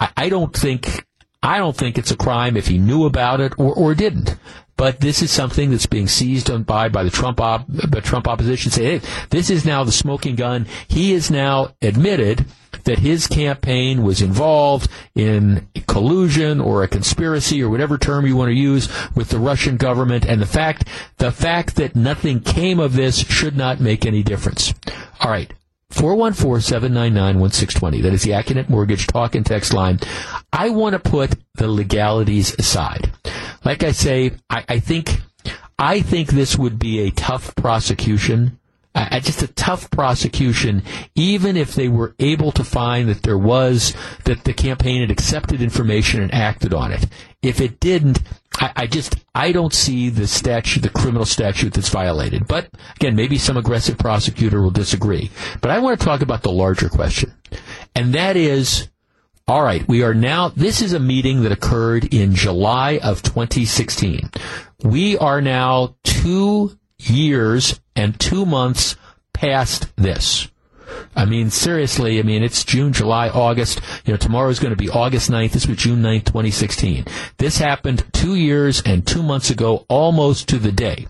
I, I don't think I don't think it's a crime if he knew about it or, or didn't. But this is something that's being seized on by by the Trump op, the Trump opposition. Say, hey, this is now the smoking gun. He is now admitted that his campaign was involved in collusion or a conspiracy or whatever term you want to use with the Russian government, and the fact the fact that nothing came of this should not make any difference. All right. 414-799-1620. That is the Accunet Mortgage talk and text line. I want to put the legalities aside. Like I say, I, I think I think this would be a tough prosecution. Uh, just a tough prosecution, even if they were able to find that there was that the campaign had accepted information and acted on it. If it didn't, I, I just I don't see the statute, the criminal statute that's violated. But again, maybe some aggressive prosecutor will disagree. But I want to talk about the larger question, and that is all right, we are now, this is a meeting that occurred in July of 2016. We are now two years and two months past this. I mean, seriously, I mean, it's June, July, August. You know, tomorrow is going to be August 9th. This was June 9th, 2016. This happened two years and two months ago, almost to the day.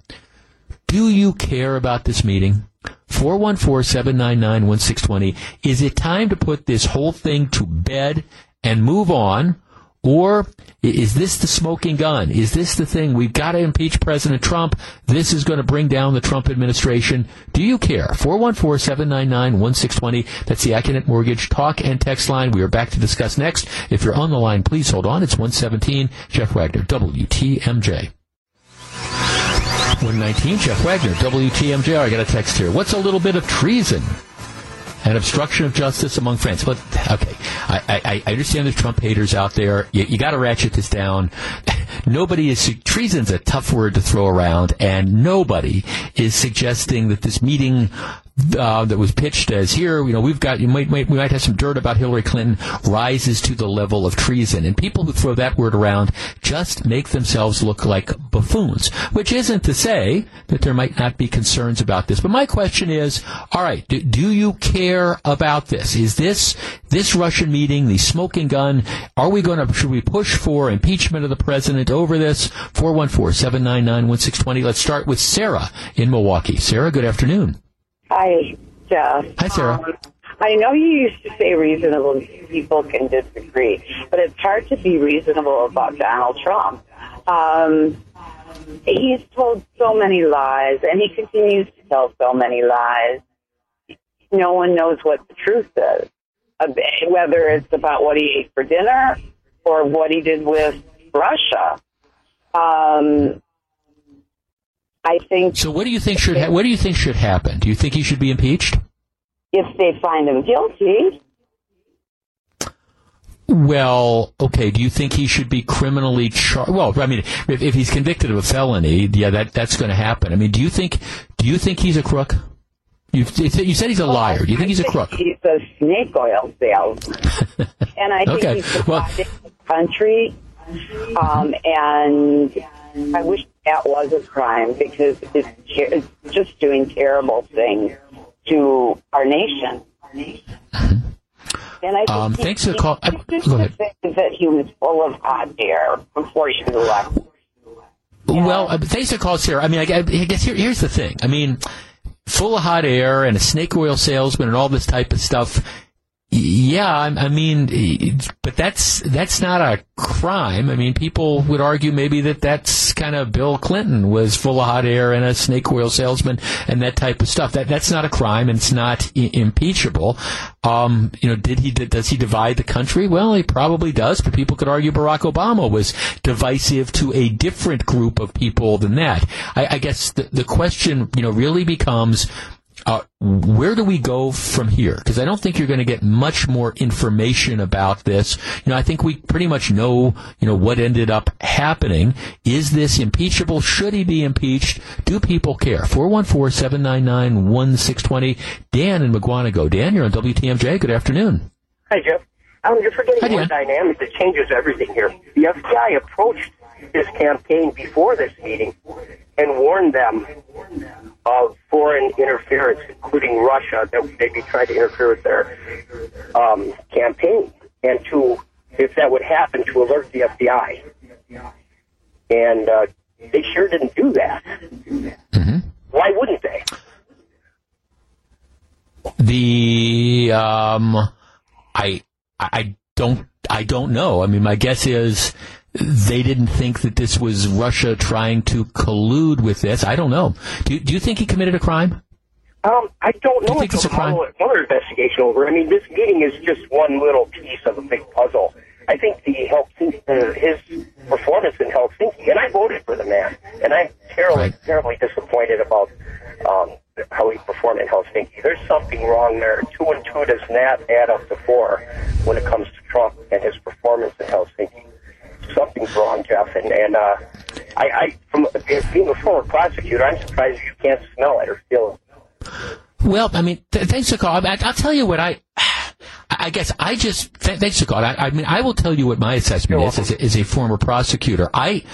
Do you care about this meeting? 414-799-1620. Is it time to put this whole thing to bed and move on? Or is this the smoking gun? Is this the thing? We've got to impeach President Trump. This is going to bring down the Trump administration. Do you care? 414-799-1620. That's the Accunet Mortgage talk and text line. We are back to discuss next. If you're on the line, please hold on. It's 117. Jeff Wagner, WTMJ. 119, Jeff Wagner, WTMJ. I got a text here. What's a little bit of treason? And obstruction of justice among friends. But okay, I, I, I understand there's Trump haters out there. You, you got to ratchet this down. Nobody is treason's a tough word to throw around, and nobody is suggesting that this meeting uh, that was pitched as here, you know, we've got, you might, might, we might have some dirt about Hillary Clinton rises to the level of treason. And people who throw that word around just make themselves look like buffoons, which isn't to say that there might not be concerns about this. But my question is, all right, do, do you care about this? Is this, this Russian meeting, the smoking gun, are we going to, should we push for impeachment of the president over this? 414-799-1620. Let's start with Sarah in Milwaukee. Sarah, good afternoon. Hi, Jeff. Hi, Sarah. Um, I know you used to say reasonable people can disagree, but it's hard to be reasonable about Donald Trump. Um, he's told so many lies, and he continues to tell so many lies. No one knows what the truth is, whether it's about what he ate for dinner or what he did with Russia. Um, I think. So, what do you think should ha- what do you think should happen? Do you think he should be impeached? If they find him guilty. Well, okay. Do you think he should be criminally charged? Well, I mean, if, if he's convicted of a felony, yeah, that that's going to happen. I mean, do you think do you think he's a crook? You, you said he's a liar. Do you think he's a crook? He's a snake oil salesman, and I think okay. he's well, the country. Um, and I wish that was a crime because it's, it's just doing terrible things to our nation. And I think Um, he- thanks for the call. used go ahead. say that he was full of hot air before was elected. Well, uh, thanks for the call, Sarah. I mean, I, I guess here, here's the thing. I mean, full of hot air and a snake oil salesman and all this type of stuff. Yeah, I, mean, but that's that's not a crime. I mean, people would argue maybe that that's kind of Bill Clinton was full of hot air and a snake oil salesman and that type of stuff. That that's not a crime and it's not I- impeachable. Um, you know, did he does he divide the country? Well, he probably does. But people could argue Barack Obama was divisive to a different group of people than that. I, I guess the the question, you know, really becomes uh, where do we go from here? Because I don't think you're going to get much more information about this. You know, I think we pretty much know, you know, what ended up happening. Is this impeachable? Should he be impeached? Do people care? 414-799-1620. Dan in Mukwonago. Dan, you're on WTMJ. Good afternoon. Hi, Jeff. Um, you're forgetting Hi, one dynamic that changes everything here. The FBI approached this campaign before this meeting and warned them of foreign interference, including Russia, that they'd be trying to interfere with their um, campaign, and to, if that would happen, to alert the FBI. And uh, they sure didn't do that. Why wouldn't they? The um, I, I don't, I don't know. I mean, my guess is they didn't think that this was Russia trying to collude with this. I don't know. Do, do you think he committed a crime? Um, I don't know. Do you think it's a crime? another investigation over. I mean, this meeting is just one little piece of a big puzzle. I think the Helsinki, uh, his performance in Helsinki, and I voted for the man, and I'm terribly, Right. terribly disappointed about um, how he performed in Helsinki. There's something wrong there. Two and two does not add up to four when it comes to Trump and his performance in Helsinki. Something's wrong, Jeff, and and uh, I, I, from being a former prosecutor, I'm surprised you can't smell it or feel it. Well, I mean, th- thanks for calling. I, I'll tell you what I. I guess I just th- thanks to God. I, I mean, I will tell you what my assessment is as a, as a former prosecutor. I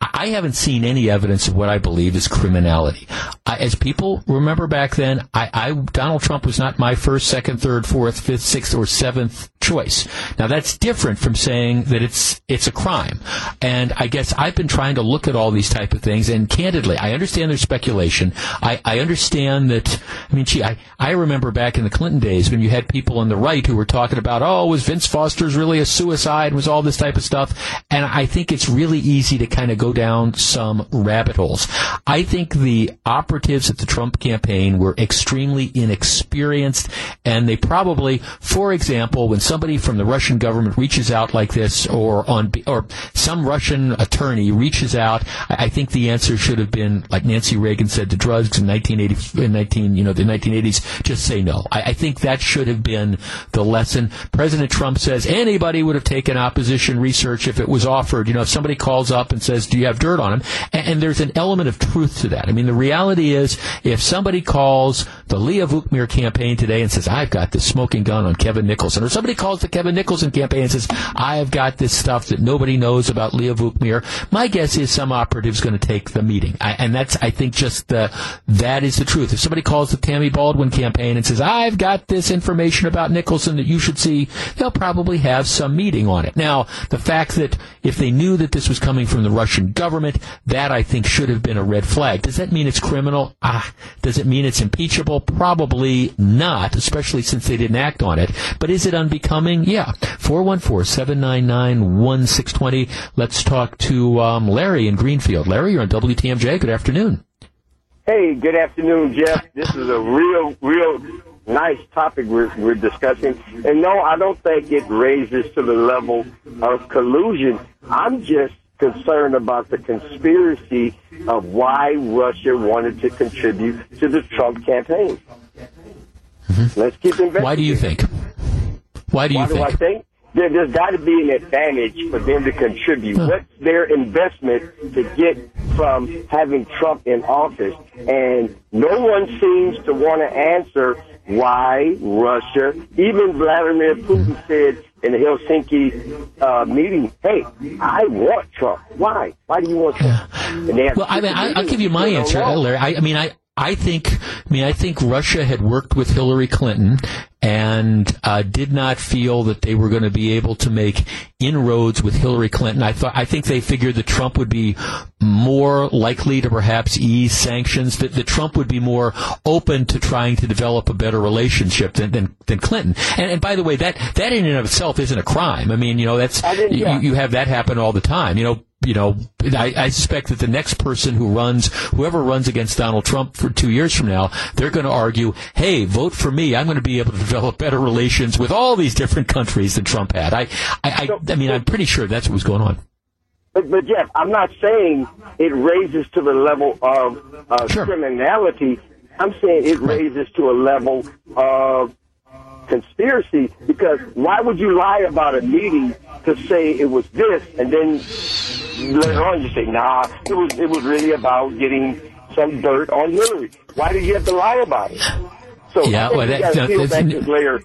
I haven't seen any evidence of what I believe is criminality. I, as people remember back then, I, I Donald Trump was not my first, second, third, fourth, fifth, sixth, or seventh choice. Now that's different from saying that it's it's a crime. And I guess I've been trying to look at all these type of things. And candidly, I understand there's speculation. I, I understand that. I mean, gee, I I remember back in the Clinton days when you had people on the right who were talking about, oh, was Vince Foster's really a suicide? Was all this type of stuff? And I think it's really easy to kind of go down some rabbit holes. I think the operatives at the Trump campaign were extremely inexperienced, and they probably, for example, when somebody from the Russian government reaches out like this, or on or some Russian attorney reaches out, I, think the answer should have been like Nancy Reagan said to drugs in 1980, in 19, you know, the 1980s, just say no. I, I think that should have been the lesson. President Trump says anybody would have taken opposition research if it was offered. You know, if somebody calls up and says, "Do you have dirt on him?" and, and there's an element of truth to that. I mean, the reality is, if somebody calls the Leah Vukmir campaign today and says, "I've got this smoking gun on Kevin Nicholson," or somebody calls the Kevin Nicholson campaign and says, "I've got this stuff that nobody knows about Leah Vukmir," my guess is some operative's going to take the meeting, I, and that's, I think, just the that is the truth. If somebody calls the Tammy Baldwin campaign and says, "I've got this information about Nicholson that you should see," they'll probably have some meeting on it. Now, the fact that if they knew that this was coming from the Russian government, that I think should have been a red flag. Does that mean it's criminal? Ah, does it mean it's impeachable? Probably not, especially since they didn't act on it. But is it unbecoming? Yeah. 414-799-1620. Let's talk to um, Larry in Greenfield. Larry, you're on WTMJ. Good afternoon. Hey, good afternoon, Jeff. This is a real, real nice topic we're, we're discussing. And no, I don't think it raises to the level of collusion. I'm just concerned about the conspiracy of why Russia wanted to contribute to the Trump campaign. Let's keep investigating. Mm-hmm. Why do you think? Why do you Why do I think? think? There, there's got to be an advantage for them to contribute. What's their investment to get from having Trump in office? And no one seems to want to answer why Russia, even Vladimir Putin said in the Helsinki uh, meeting, hey, I want Trump. Why? Why do you want Trump? Well, I mean, I, I'll give you my answer. Larry. I, I mean, I, I think, I mean, I think Russia had worked with Hillary Clinton and uh, did not feel that they were going to be able to make inroads with Hillary Clinton. I thought, I think they figured that Trump would be more likely to perhaps ease sanctions. That, that Trump would be more open to trying to develop a better relationship than than, than Clinton. And, and by the way, that that in and of itself isn't a crime. I mean, you know, that's I didn't- yeah. you, you have that happen all the time. You know, you know, I, I suspect that the next person who runs, whoever runs against Donald Trump for two years from now, they're going to argue, "Hey, vote for me. I'm going to be able to develop better relations with all these different countries than Trump had." I, I, I, I mean, I'm pretty sure that's what was going on. But, but Jeff, I'm not saying it raises to the level of uh, Sure. criminality. I'm saying it raises to a level of conspiracy because why would you lie about a meeting to say it was this and then later on you say, nah, it was it was really about getting some dirt on Hillary. Why did you have to lie about it? So Yeah, well, you that- no, that's- layer.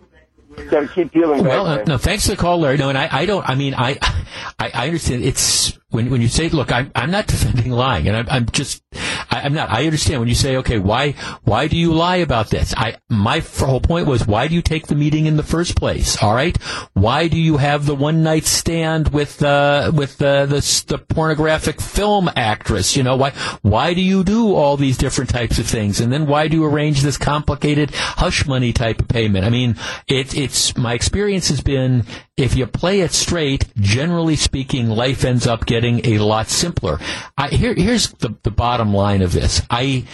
Got to keep peeling Well, uh, no, thanks for the call, Larry. No, and I, I don't. I mean, I, I, I understand. It's when when you say, look, I'm I'm not defending lying, and I'm, I'm just, I, am not. I understand when you say, okay, why why do you lie about this? I my whole point was, why do you take the meeting in the first place? All right, why do you have the one night stand with uh, with the, the the pornographic film actress? You know why why do you do all these different types of things, and then why do you arrange this complicated hush money type of payment? I mean, it it, it's my experience has been if you play it straight, generally speaking, life ends up getting a lot simpler. I, here, here's the, the bottom line of this. I,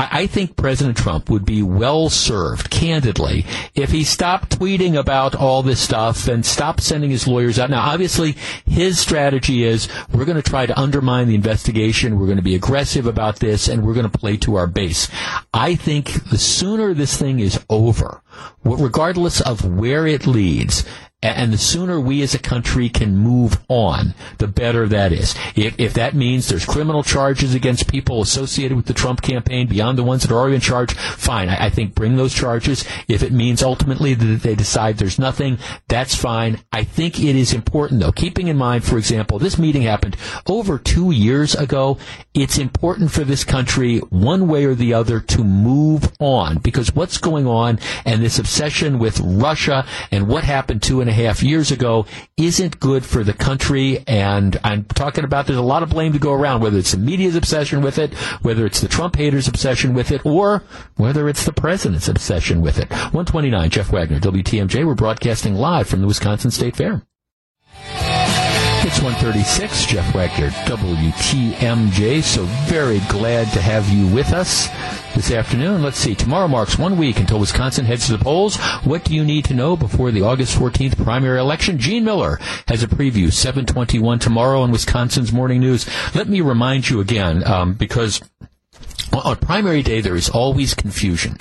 I think President Trump would be well served, candidly, if he stopped tweeting about all this stuff and stopped sending his lawyers out. Now, obviously, his strategy is we're going to try to undermine the investigation, we're going to be aggressive about this, and we're going to play to our base. I think the sooner this thing is over, regardless of where it leads, and the sooner we as a country can move on, the better that is. If, if that means there's criminal charges against people associated with the Trump campaign beyond the ones that are already in charge, fine. I, I think bring those charges. If it means ultimately that they decide there's nothing, that's fine. I think it is important though, keeping in mind, for example, this meeting happened over two years ago. It's important for this country, one way or the other, to move on because what's going on and this obsession with Russia and what happened to an and a half years ago isn't good for the country. And I'm talking about there's a lot of blame to go around, whether it's the media's obsession with it, whether it's the Trump haters' obsession with it, or whether it's the president's obsession with it. 129, Jeff Wagner, WTMJ. We're broadcasting live from the Wisconsin State Fair. It's 136, Jeff Wagner, WTMJ. So very glad to have you with us this afternoon. Let's see. Tomorrow marks one week until Wisconsin heads to the polls. What do you need to know before the August 14th primary election? Gene Miller has a preview, 721 tomorrow on Wisconsin's Morning News. Let me remind you again, um, because on primary day there is always confusion.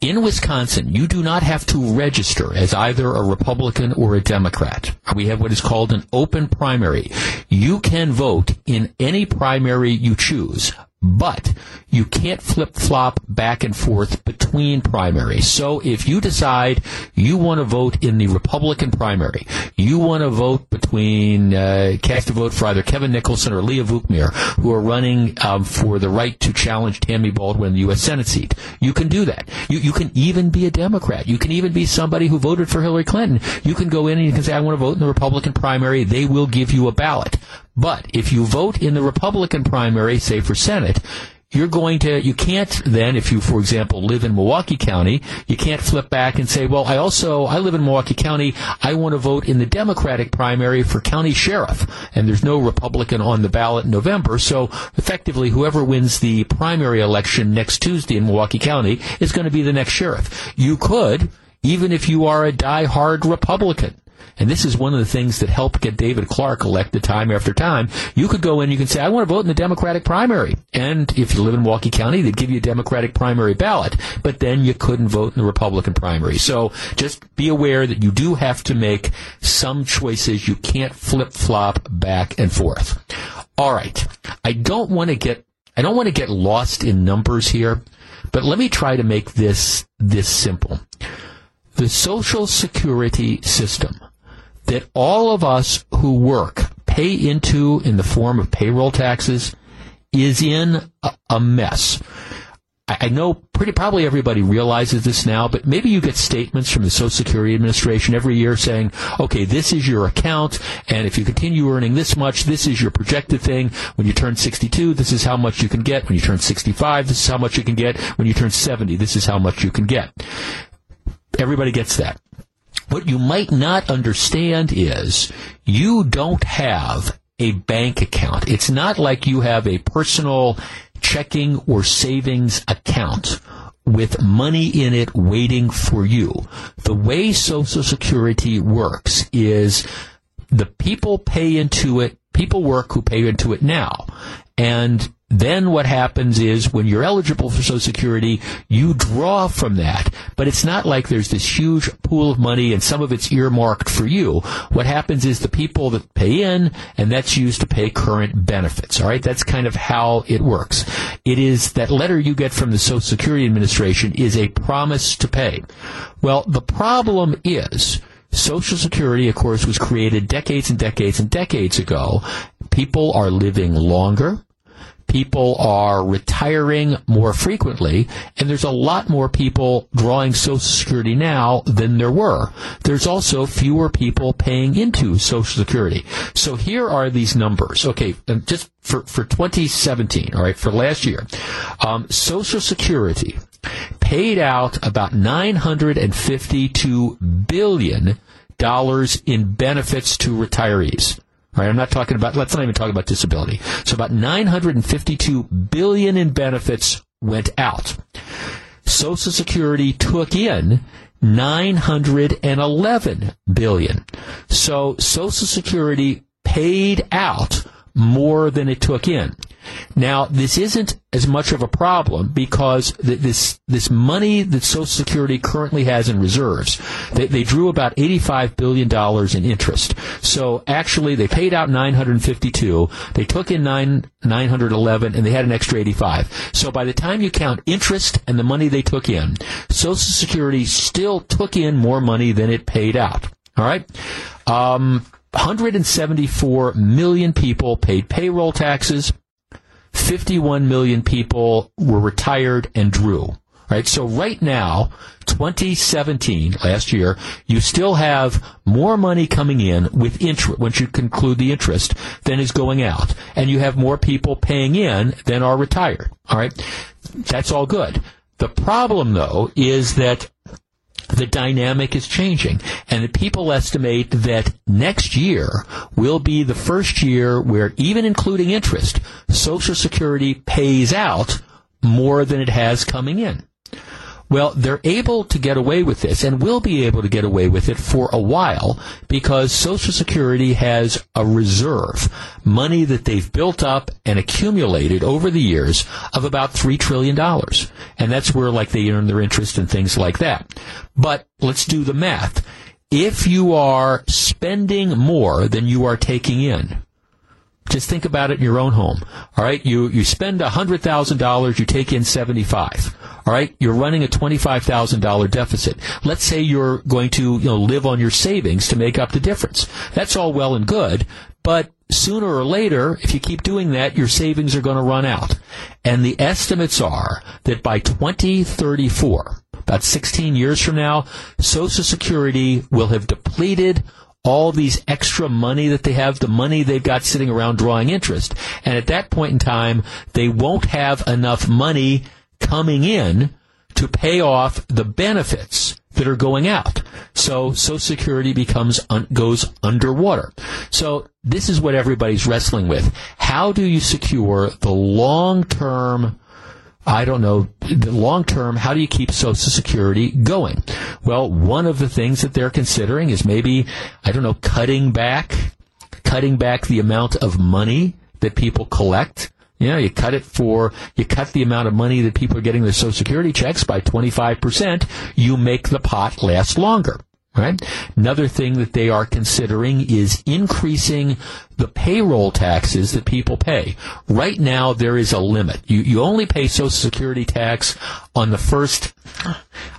In Wisconsin, you do not have to register as either a Republican or a Democrat. We have what is called an open primary. You can vote in any primary you choose, but you can't flip flop back and forth between primaries. So if you decide you want to vote in the Republican primary, you want to vote between uh, cast a vote for either Kevin Nicholson or Leah Vukmir, who are running um, for the right to challenge Tammy Baldwin in the U.S. Senate seat. You can do that. You, you can even be a Democrat. You can even be somebody who voted for Hillary Clinton. You can go in and you can say, I want to vote in the Republican primary. They will give you a ballot. But if you vote in the Republican primary, say for Senate, you're going to, you can't then, if you, for example, live in Milwaukee County, you can't flip back and say, well, I also, I live in Milwaukee County, I want to vote in the Democratic primary for county sheriff. And there's no Republican on the ballot in November, so effectively whoever wins the primary election next Tuesday in Milwaukee County is going to be the next sheriff. You could, even if you are a die-hard Republican, and this is one of the things that helped get David Clarke elected time after time. You could go in, you can say, I want to vote in the Democratic primary. And if you live in Milwaukee County, they'd give you a Democratic primary ballot. But then you couldn't vote in the Republican primary. So just be aware that you do have to make some choices. You can't flip flop back and forth. All right. I don't want to get, I don't want to get lost in numbers here, but let me try to make this, this simple. The Social Security system that all of us who work pay into in the form of payroll taxes is in a, mess. I, I know pretty probably everybody realizes this now, but maybe you get statements from the Social Security Administration every year saying, okay, this is your account, and if you continue earning this much, this is your projected thing. When you turn 62, this is how much you can get. When you turn 65, this is how much you can get. When you turn 70, this is how much you can get. Everybody gets that. What you might not understand is you don't have a bank account. It's not like you have a personal checking or savings account with money in it waiting for you. The way Social Security works is the people pay into it, people work who pay into it now. And then what happens is when you're eligible for Social Security, you draw from that. But it's not like there's this huge pool of money and some of it's earmarked for you. What happens is the people that pay in and that's used to pay current benefits. All right. That's kind of how it works. It is that letter you get from the Social Security Administration is a promise to pay. Well, the problem is Social Security, of course, was created decades and decades and decades ago. People are living longer people are retiring more frequently, and there's a lot more people drawing Social Security now than there were. There's also fewer people paying into Social Security. So here are these numbers. Okay, just for, for 2017, all right, for last year, um, Social Security paid out about 952 billion dollars in benefits to retirees. All right, I'm not talking about. Let's not even talk about disability. So about 952 billion in benefits went out. Social Security took in 911 billion. So Social Security paid out more than it took in. Now, this isn't as much of a problem because this this money that Social Security currently has in reserves, they, they drew about eighty-five billion dollars in interest. So actually, they paid out nine hundred fifty-two. They took in nine nine hundred eleven, and they had an extra eighty-five. So by the time you count interest and the money they took in, Social Security still took in more money than it paid out. All right. Um, 174 million people paid payroll taxes. 51 million people were retired and drew. Right? So right now, 2017, last year, you still have more money coming in with interest, once you conclude the interest, than is going out. And you have more people paying in than are retired. All right? That's all good. The problem, though, is that the dynamic is changing. And the people estimate that next year will be the first year where, even including interest, Social Security pays out more than it has coming in. Well, they're able to get away with this and will be able to get away with it for a while because Social Security has a reserve, money that they've built up and accumulated over the years of about $3 trillion. And that's where like they earn their interest and things like that. But let's do the math. If you are spending more than you are taking in, just think about it in your own home. All right, you you spend hundred thousand dollars, you take in seventy five. All right, you're running a twenty-five thousand dollar deficit. Let's say you're going to you know live on your savings to make up the difference. That's all well and good, but sooner or later, if you keep doing that, your savings are going to run out. And the estimates are that by 2034, about 16 years from now, Social Security will have depleted all these extra money that they have, the money they've got sitting around drawing interest. And at that point in time, they won't have enough money coming in to pay off the benefits that are going out. So Social Security becomes un- goes underwater. So this is what everybody's wrestling with. How do you secure the long term? I don't know, the long term, how do you keep Social Security going? Well, one of the things that they're considering is maybe, I don't know, cutting back, cutting back the amount of money that people collect you know, you cut it for, you cut the amount of money that people are getting their Social Security checks by 25%, you make the pot last longer. Right? Another thing that they are considering is increasing the payroll taxes that people pay. Right now, there is a limit. You, you only pay Social Security tax on the first,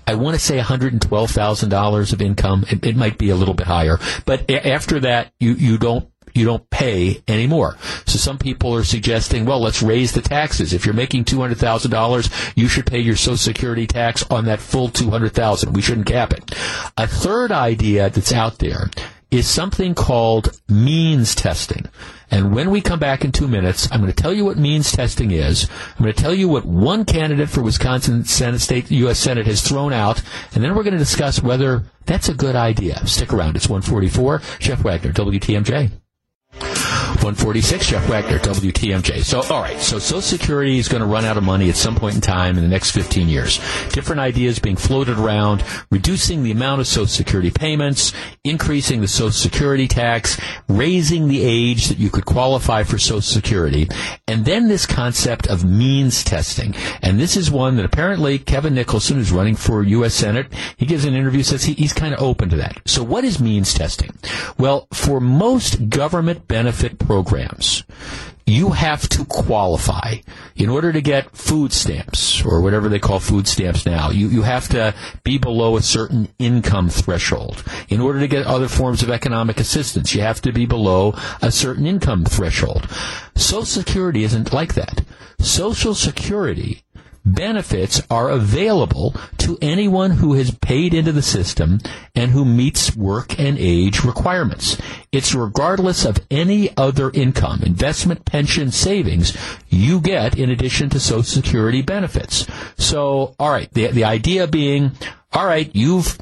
I want to say $112,000 of income. It, it, might be a little bit higher. But a- after that, you, you don't you don't pay anymore. So some people are suggesting, well, let's raise the taxes. If you're making two hundred thousand dollars, you should pay your Social Security tax on that full two hundred thousand. We shouldn't cap it. A third idea that's out there is something called means testing. And when we come back in two minutes, I'm going to tell you what means testing is. I'm going to tell you what one candidate for Wisconsin Senate State U.S. Senate has thrown out, and then we're going to discuss whether that's a good idea. Stick around. It's 144. Jeff Wagner, WTMJ. 146, Jeff Wagner, WTMJ. So, all right, so Social Security is going to run out of money at some point in time in the next 15 years. Different ideas being floated around, reducing the amount of Social Security payments, increasing the Social Security tax, raising the age that you could qualify for Social Security, and then this concept of means testing. And this is one that apparently Kevin Nicholson, who's running for U.S. Senate, he gives an interview, says he, he's kind of open to that. So what is means testing? Well, for most government benefit programs, you have to qualify in order to get food stamps or whatever they call food stamps now. You, you have to be below a certain income threshold. In order to get other forms of economic assistance, you have to be below a certain income threshold. Social Security isn't like that. Social Security benefits are available to anyone who has paid into the system and who meets work and age requirements. It's regardless of any other income, investment, pension, savings you get in addition to Social Security benefits. So, all right, the, the idea being, all right, you've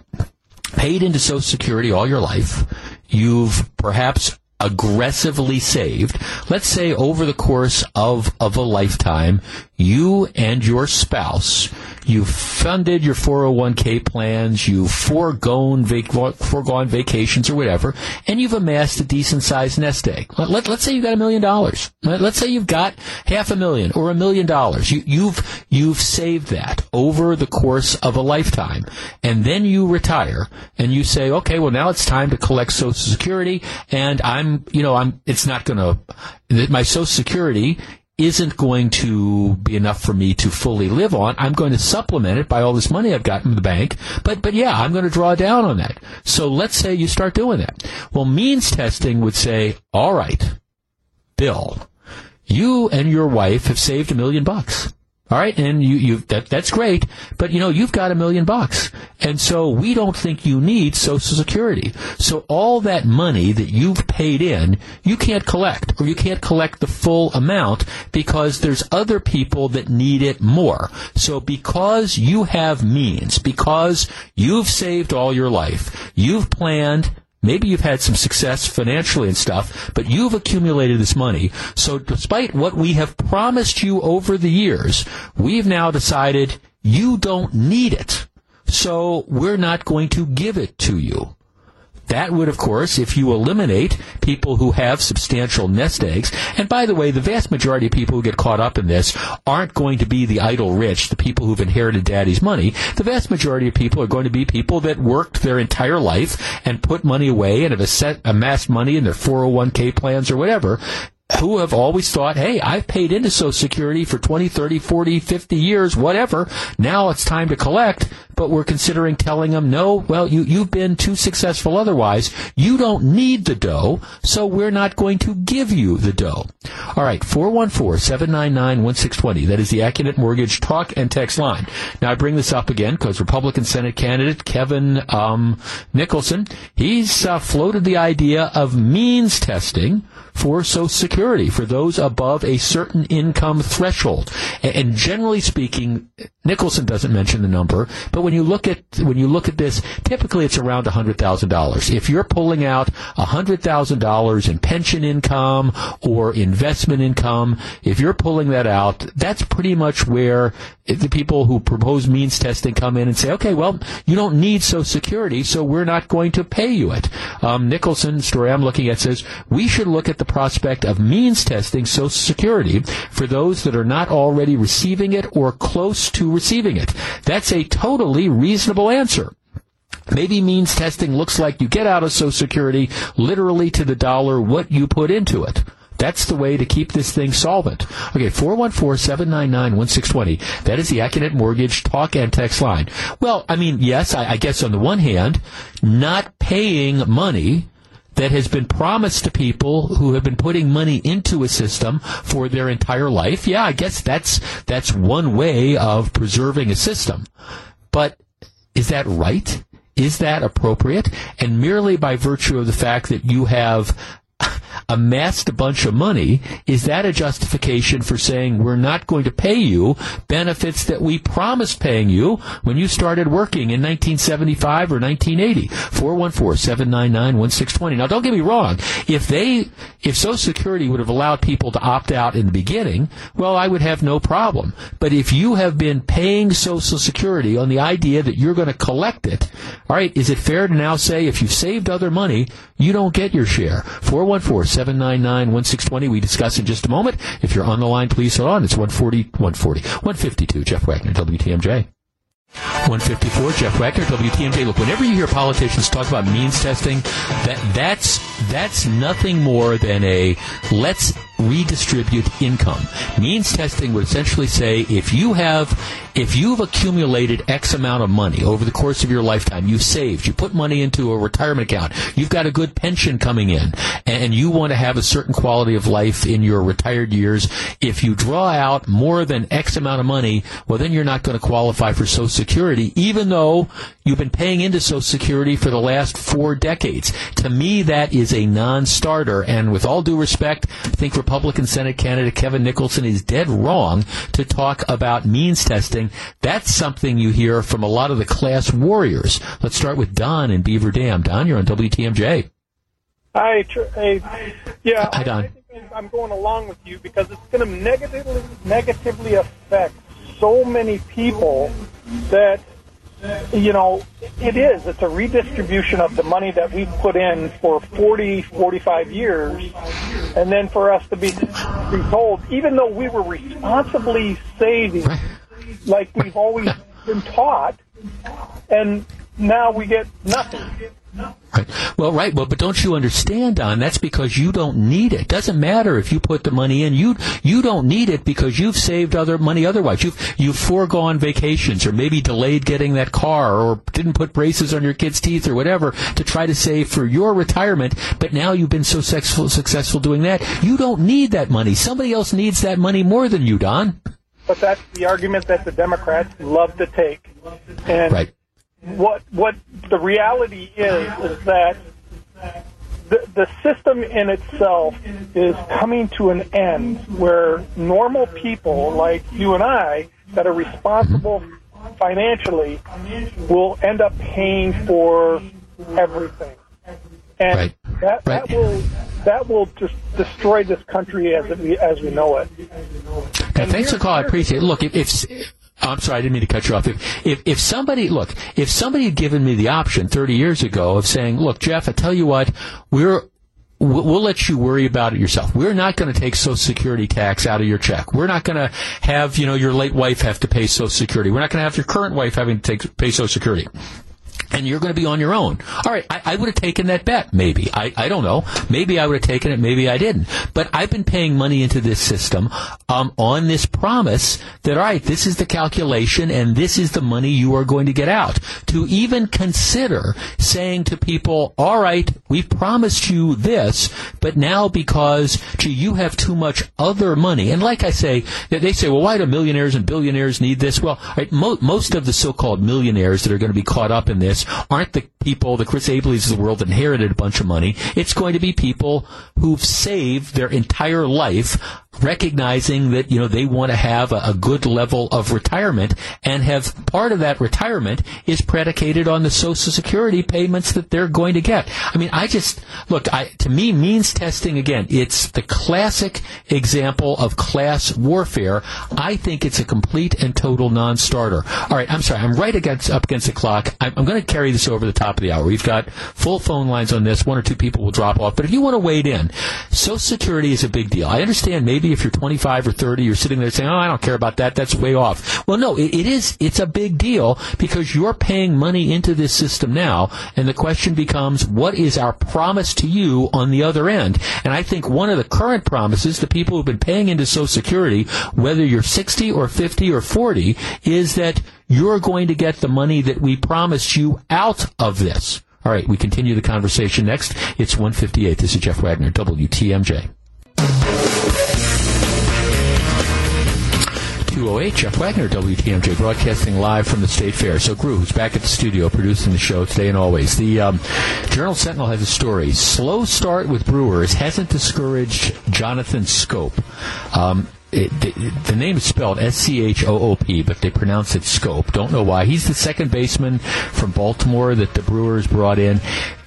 paid into Social Security all your life. You've perhaps aggressively saved, let's say over the course of, of a lifetime, you and your spouse, you've funded your 401k plans, you've foregone, vac- foregone vacations or whatever, and you've amassed a decent sized nest egg. Let, let, us say you've got a million dollars. Let's say you've got half a million or a million dollars. You, you've, you've saved that over the course of a lifetime. And then you retire and you say, okay, well now it's time to collect Social Security and I'm, you know, I'm, it's not going to, my Social Security isn't going to be enough for me to fully live on. I'm going to supplement it by all this money I've got from the bank. But, but yeah, I'm going to draw down on that. So let's say you start doing that. Well, means testing would say, all right, Bill, you and your wife have saved a million bucks. All right, and you you that that's great, but you know you've got a million bucks, and so we don't think you need Social Security. So all that money that you've paid in, you can't collect, or you can't collect the full amount because there's other people that need it more. So because you have means, because you've saved all your life, you've planned Maybe you've had some success financially and stuff, but you've accumulated this money. So despite what we have promised you over the years, we've now decided you don't need it. So we're not going to give it to you. That would, of course, if you eliminate people who have substantial nest eggs, and by the way, the vast majority of people who get caught up in this aren't going to be the idle rich, the people who've inherited daddy's money. The vast majority of people are going to be people that worked their entire life and put money away and have amassed money in their 401k plans or whatever, who have always thought, hey, I've paid into Social Security for 20, 30, 40, 50 years, whatever. Now it's time to collect, but we're considering telling them, no, well, you, you've been too successful otherwise. You don't need the dough, so we're not going to give you the dough. All right, 414-799-1620. That is the Accunet Mortgage talk and text line. Now I bring this up again because Republican Senate candidate Kevin um, Nicholson, he's uh, floated the idea of means testing for Social Security for those above a certain income threshold. And generally speaking, Nicholson doesn't mention the number, but when you look at when you look at this, typically it's around hundred thousand dollars. If you're pulling out hundred thousand dollars in pension income or investment income, if you're pulling that out, that's pretty much where the people who propose means testing come in and say, okay, well, you don't need Social Security, so we're not going to pay you it. Um, Nicholson story I'm looking at says we should look at the prospect of means testing Social Security for those that are not already receiving it or close to receiving it. That's a totally reasonable answer. Maybe means testing looks like you get out of Social Security literally to the dollar what you put into it. That's the way to keep this thing solvent. Okay, 414-799-1620. That is the Accunet Mortgage talk and text line. Well, I mean, yes, I, I guess on the one hand, not paying money that has been promised to people who have been putting money into a system for their entire life. Yeah, I guess that's that's one way of preserving a system. But is that right? Is that appropriate? And merely by virtue of the fact that you have amassed a bunch of money, is that a justification for saying we're not going to pay you benefits that we promised paying you when you started working in 1975 or 1980? 414-799-1620. Now don't get me wrong. If they, if Social Security would have allowed people to opt out in the beginning, well, I would have no problem. But if you have been paying Social Security on the idea that you're going to collect it, all right, is it fair to now say if you've saved other money, you don't get your share? 414 799 1620. We discuss in just a moment. If you're on the line, please hold on. It's 140, 140, 152. Jeff Wagner, WTMJ. 154, Jeff Wagner, WTMJ. Look, whenever you hear politicians talk about means testing, that that's that's nothing more than a let's redistribute income. Means testing would essentially say if you have if you've accumulated X amount of money over the course of your lifetime, you've saved, you put money into a retirement account, you've got a good pension coming in, and you want to have a certain quality of life in your retired years, if you draw out more than X amount of money, well, then you're not going to qualify for Social Security, even though you've been paying into Social Security for the last four decades. To me, that is a non-starter, and with all due respect, I think Republican Senate candidate Kevin Nicholson is dead wrong to talk about means testing that's something you hear from a lot of the class warriors. Let's start with Don in Beaver Dam. Don, you're on WTMJ. Hi, tr- hey, yeah. Hi, Don. I I'm going along with you because it's going to negatively negatively affect so many people that you know it is it's a redistribution of the money that we've put in for 40 45 years and then for us to be, be told even though we were responsibly saving like we've always been taught, and now we get nothing. Right. Well, right. Well, but don't you understand, Don? That's because you don't need it. Doesn't matter if you put the money in. You you don't need it because you've saved other money otherwise. You've you've foregone vacations or maybe delayed getting that car or didn't put braces on your kids' teeth or whatever to try to save for your retirement. But now you've been so successful successful doing that. You don't need that money. Somebody else needs that money more than you, Don. But that's the argument that the Democrats love to take. And right. What what the reality is is that the, the system in itself is coming to an end where normal people like you and I that are responsible financially will end up paying for everything. And right. that, right. that will that will just destroy this country as we as we know it. Okay, thanks for the call. I appreciate it. Look, if, if I'm sorry, I didn't mean to cut you off. If, if if somebody look, if somebody had given me the option 30 years ago of saying, "Look, Jeff, I tell you what, we're We'll let you worry about it yourself. We're not going to take Social Security tax out of your check. We're not going to have, you know, your late wife have to pay Social Security. We're not going to have your current wife having to take, pay Social Security and you're going to be on your own. All right, I, I would have taken that bet, maybe. I, I don't know. Maybe I would have taken it, maybe I didn't. But I've been paying money into this system um, on this promise that, all right, this is the calculation and this is the money you are going to get out. To even consider saying to people, all right, we've promised you this, but now because, gee, you have too much other money. And like I say, they say, well, why do millionaires and billionaires need this? Well, right, mo- most of the so-called millionaires that are going to be caught up in this aren't the people, the Chris Ableys of the world inherited a bunch of money. It's going to be people who've saved their entire life recognizing that, you know, they want to have a, a, good level of retirement and have part of that retirement is predicated on the Social Security payments that they're going to get. I mean, I just, look, I, to me, means testing, again, it's the classic example of class warfare. I think it's a complete and total non-starter. All right, I'm sorry, I'm right against, up against the clock. I'm, I'm going to carry this over the top of the hour. We've got full phone lines on this. One or two people will drop off. But if you want to wade in, Social Security is a big deal. I understand maybe if you're 25 or 30, you're sitting there saying, "Oh, I don't care about that. That's way off." Well, no, it, it is. It's a big deal because you're paying money into this system now, and the question becomes, what is our promise to you on the other end? And I think one of the current promises, the people who've been paying into Social Security, whether you're 60 or 50 or 40, is that you're going to get the money that we promised you out of this. All right, we continue the conversation next. It's 158. This is Jeff Wagner, WTMJ. 208, Jeff Wagner, WTMJ, broadcasting live from the State Fair. So, Gru, who's back at the studio producing the show today and always. The um, Journal Sentinel has a story. Slow start with Brewers hasn't discouraged Jonathan Schoop. Um, it, the, the, name is spelled S C H O O P, but they pronounce it Scope. Don't know why. He's the second baseman from Baltimore that the Brewers brought in.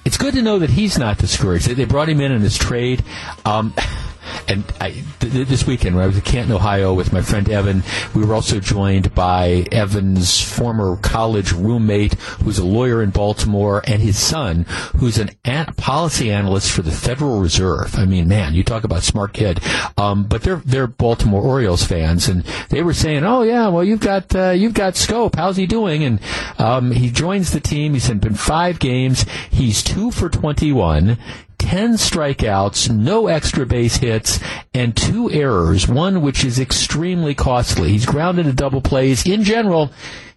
It's good to know that he's not discouraged. They, brought him in in this trade. Um, and I, th- this weekend when I was in Canton, Ohio, with my friend Evan, we were also joined by Evan's former college roommate, who's a lawyer in Baltimore, and his son, who's an an- policy analyst for the Federal Reserve. I mean, man, you talk about smart kid. Um, but they're they're Baltimore Orioles fans, and they were saying, "Oh yeah, well you've got uh, you've got Schoop. How's he doing?" And um, he joins the team. He's been five games. He's two for twenty one. 10 strikeouts, no extra base hits, and two errors, one which is extremely costly. He's grounded to double plays. In general,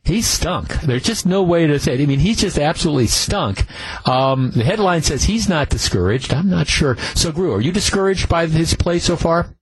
he's stunk. There's just no way to say it. I mean, he's just absolutely stunk. Um, the headline says he's not discouraged. I'm not sure. So, Gru, are you discouraged by his play so far?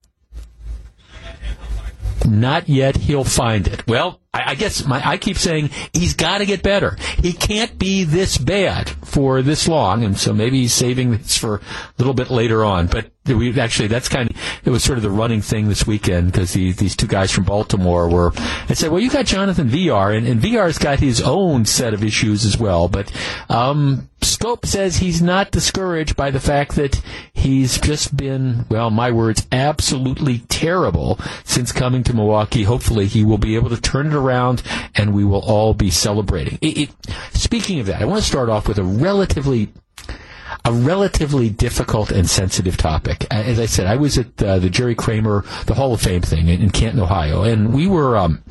Not yet. He'll find it. Well, I, I guess my, I keep saying he's got to get better. He can't be this bad for this long, and so maybe he's saving this for a little bit later on. But we actually that's kind of it was sort of the running thing this weekend because these these two guys from Baltimore were and said, well, you got Jonathan Villar, and, and Villar's got his own set of issues as well. But um, Schoop says he's not discouraged by the fact that he's just been, well, my words, absolutely terrible since coming to Milwaukee. Hopefully, he will be able to turn it around, and we will all be celebrating. It, it, speaking of that, I want to start off with a relatively a relatively difficult and sensitive topic. As I said, I was at uh, the Jerry Kramer, the Hall of Fame thing in, in Canton, Ohio, and we were. Um,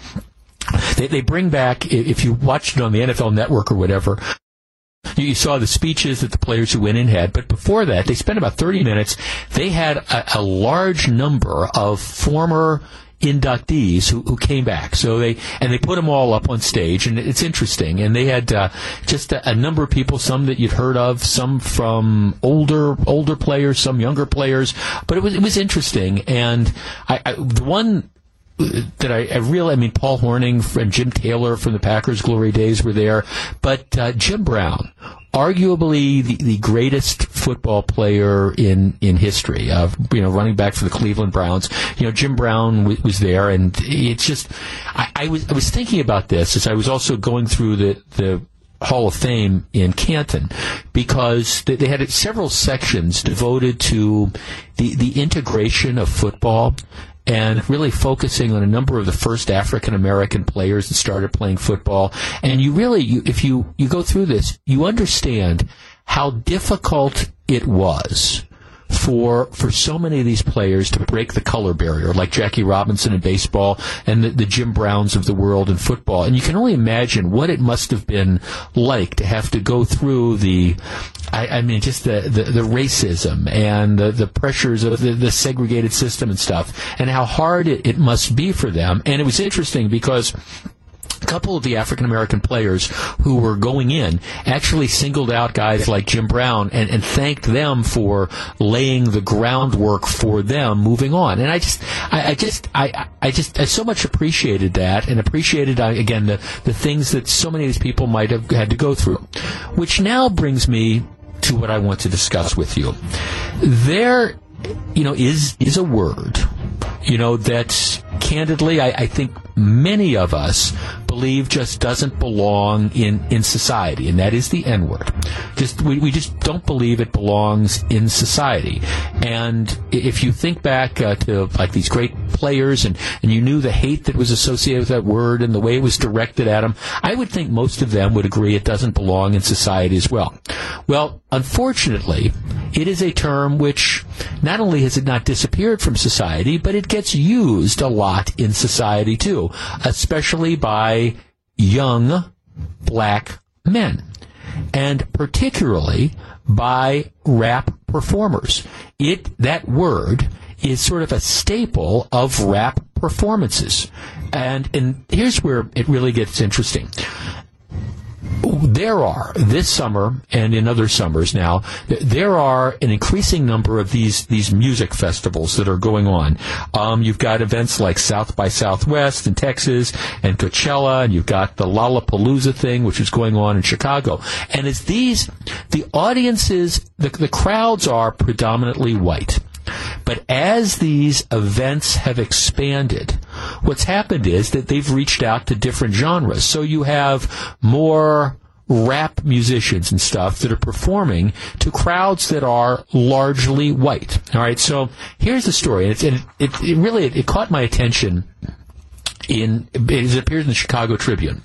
they, they bring back if you watched it on the NFL Network or whatever. You saw the speeches that the players who went in had, but before that, they spent about 30 minutes. They had a, a large number of former inductees who, who came back. So they and they put them all up on stage, and it's interesting. And they had uh, just a, a, number of people, some that you'd heard of, some from older older players, some younger players. But it was it was interesting. And I, I the one that I, I really, I mean, Paul Hornung and Jim Taylor from the Packers glory days were there, but uh, Jim Brown arguably the, the greatest football player in, in history. Uh, you know, running back for the Cleveland Browns. You know, Jim Brown w- was there, and it's just I, I, was I was thinking about this as I was also going through the the Hall of Fame in Canton because they, had several sections devoted to the the integration of football and really focusing on a number of the first African American players that started playing football. And you really, you, if you, you go through this, you understand how difficult it was for for so many of these players to break the color barrier, like Jackie Robinson in baseball and the, the, Jim Browns of the world in football. And you can only imagine what it must have been like to have to go through the, I, I mean, just the, the, the, racism and the, the pressures of the, the, segregated system and stuff, and how hard it, it must be for them. And it was interesting because a couple of the African American players who were going in actually singled out guys like Jim Brown and, and thanked them for laying the groundwork for them moving on. And I just, I, I just, I, I just, I so much appreciated that and appreciated uh, again the the things that so many of these people might have had to go through, which now brings me to what I want to discuss with you. There, you know, is is a word, you know, that candidly I, I think many of us believe just doesn't belong in, in society, and that is the N word. Just we, we just don't believe it belongs in society. And if you think back uh, to like these great players, and, and you knew the hate that was associated with that word and the way it was directed at them, I would think most of them would agree it doesn't belong in society as well. Well, unfortunately, it is a term which not only has it not disappeared from society, but it gets used a lot in society too, especially by young black men. And particularly by rap performers. It, that word is sort of a staple of rap performances. And, and here's where it really gets interesting there are this summer and in other summers now there are an increasing number of these these music festivals that are going on. Um, you've got events like south by southwest in texas and coachella and you've got the lollapalooza thing which is going on in chicago. And it's these the audiences the, the crowds are predominantly white but as these events have expanded, what's happened is that they've reached out to different genres. So you have more rap musicians and stuff that are performing to crowds that are largely white. All right, so here's the story, and, it, it, it really it, it caught my attention in it appears in the Chicago Tribune.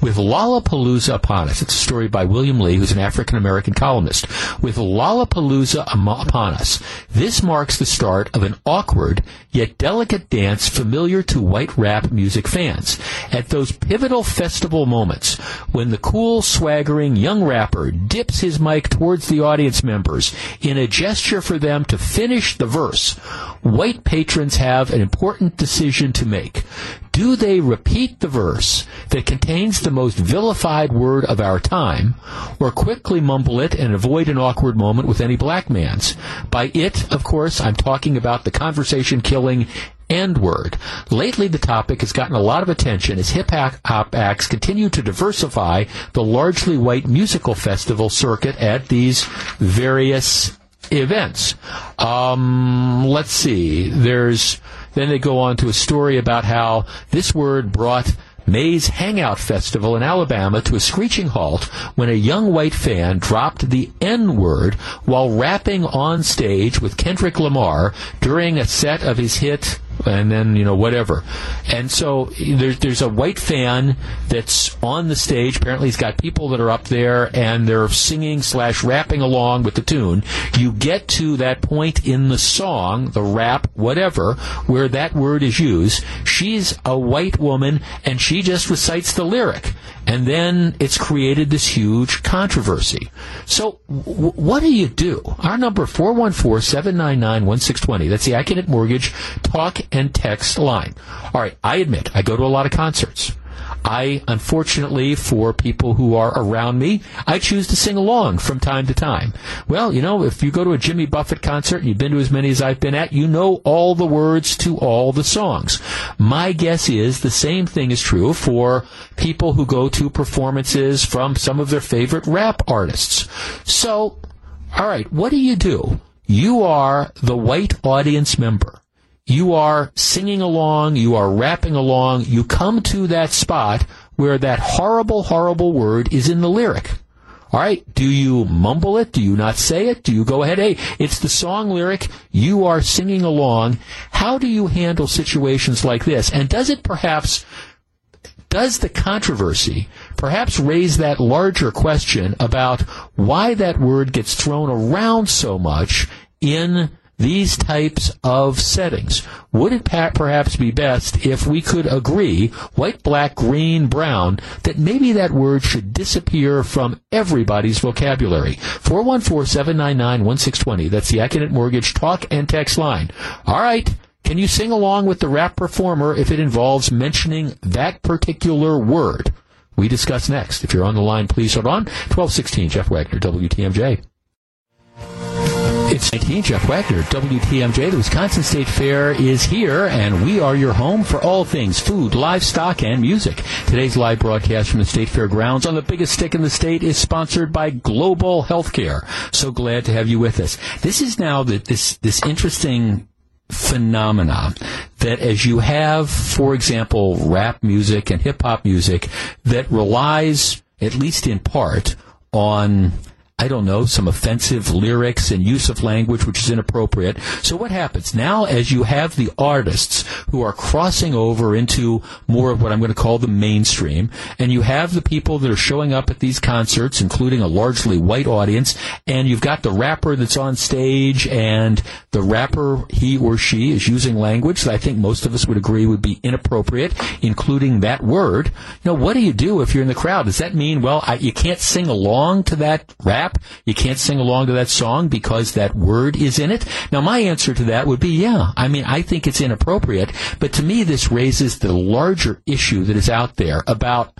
With Lollapalooza upon us, it's a story by William Lee, who's an African American columnist. With Lollapalooza um, upon us, this marks the start of an awkward yet delicate dance familiar to white rap music fans. At those pivotal festival moments, when the cool, swaggering young rapper dips his mic towards the audience members in a gesture for them to finish the verse, white patrons have an important decision to make. Do they repeat the verse that contains the most vilified word of our time, or quickly mumble it and avoid an awkward moment with any black man's? By it, of course, I'm talking about the conversation killing N word. Lately, the topic has gotten a lot of attention as hip hop acts continue to diversify the largely white musical festival circuit at these various events. Um, let's see. There's then they go on to a story about how this word brought May's Hangout Festival in Alabama to a screeching halt when a young white fan dropped the N word while rapping on stage with Kendrick Lamar during a set of his hit and then you know whatever. And so there's there's a white fan that's on the stage. Apparently, he's got people that are up there and they're singing slash rapping along with the tune. You get to that point in the song, the rap, whatever, where that word is used. She's a white woman and she just recites the lyric. And then it's created this huge controversy. So, w- what do you do? Our number 414-799-1620. That's the Accunet Mortgage talk and text line. All right, I admit, I go to a lot of concerts. I, unfortunately, for people who are around me, I choose to sing along from time to time. Well, you know, if you go to a Jimmy Buffett concert, and you've been to as many as I've been at, you know all the words to all the songs. My guess is the same thing is true for people who go to performances from some of their favorite rap artists. So, all right, what do you do? You are the white audience member you are singing along, you are rapping along, you come to that spot where that horrible, horrible word is in the lyric. All right. Do you mumble it? Do you not say it? Do you go ahead? Hey, it's the song lyric. You are singing along. How do you handle situations like this? And does it perhaps, does the controversy perhaps raise that larger question about why that word gets thrown around so much in these types of settings. Would it perhaps be best if we could agree, white, black, green, brown, that maybe that word should disappear from everybody's vocabulary? 414-799-1620. That's the Accunet Mortgage talk and text line. All right. Can you sing along with the rap performer if it involves mentioning that particular word? We discuss next. If you're on the line, please hold on. 1216, Jeff Wagner, WTMJ. It's 19, Jeff Wagner, WTMJ. The Wisconsin State Fair is here, and we are your home for all things food, livestock, and music. Today's live broadcast from the State Fair grounds on the biggest stick in the state is sponsored by Global Healthcare. So glad to have you with us. This is now the, this this interesting phenomena that as you have, for example, rap music and hip hop music that relies, at least in part, on I don't know, some offensive lyrics and use of language which is inappropriate. So what happens? Now as you have the artists who are crossing over into more of what I'm going to call the mainstream, and you have the people that are showing up at these concerts, including a largely white audience, and you've got the rapper that's on stage, and the rapper, he or she, is using language that I think most of us would agree would be inappropriate, including that word. You know, what do you do if you're in the crowd? Does that mean, well, I, you can't sing along to that rap? Rap. You can't sing along to that song because that word is in it. Now, my answer to that would be, yeah. I mean, I think it's inappropriate, but to me, this raises the larger issue that is out there about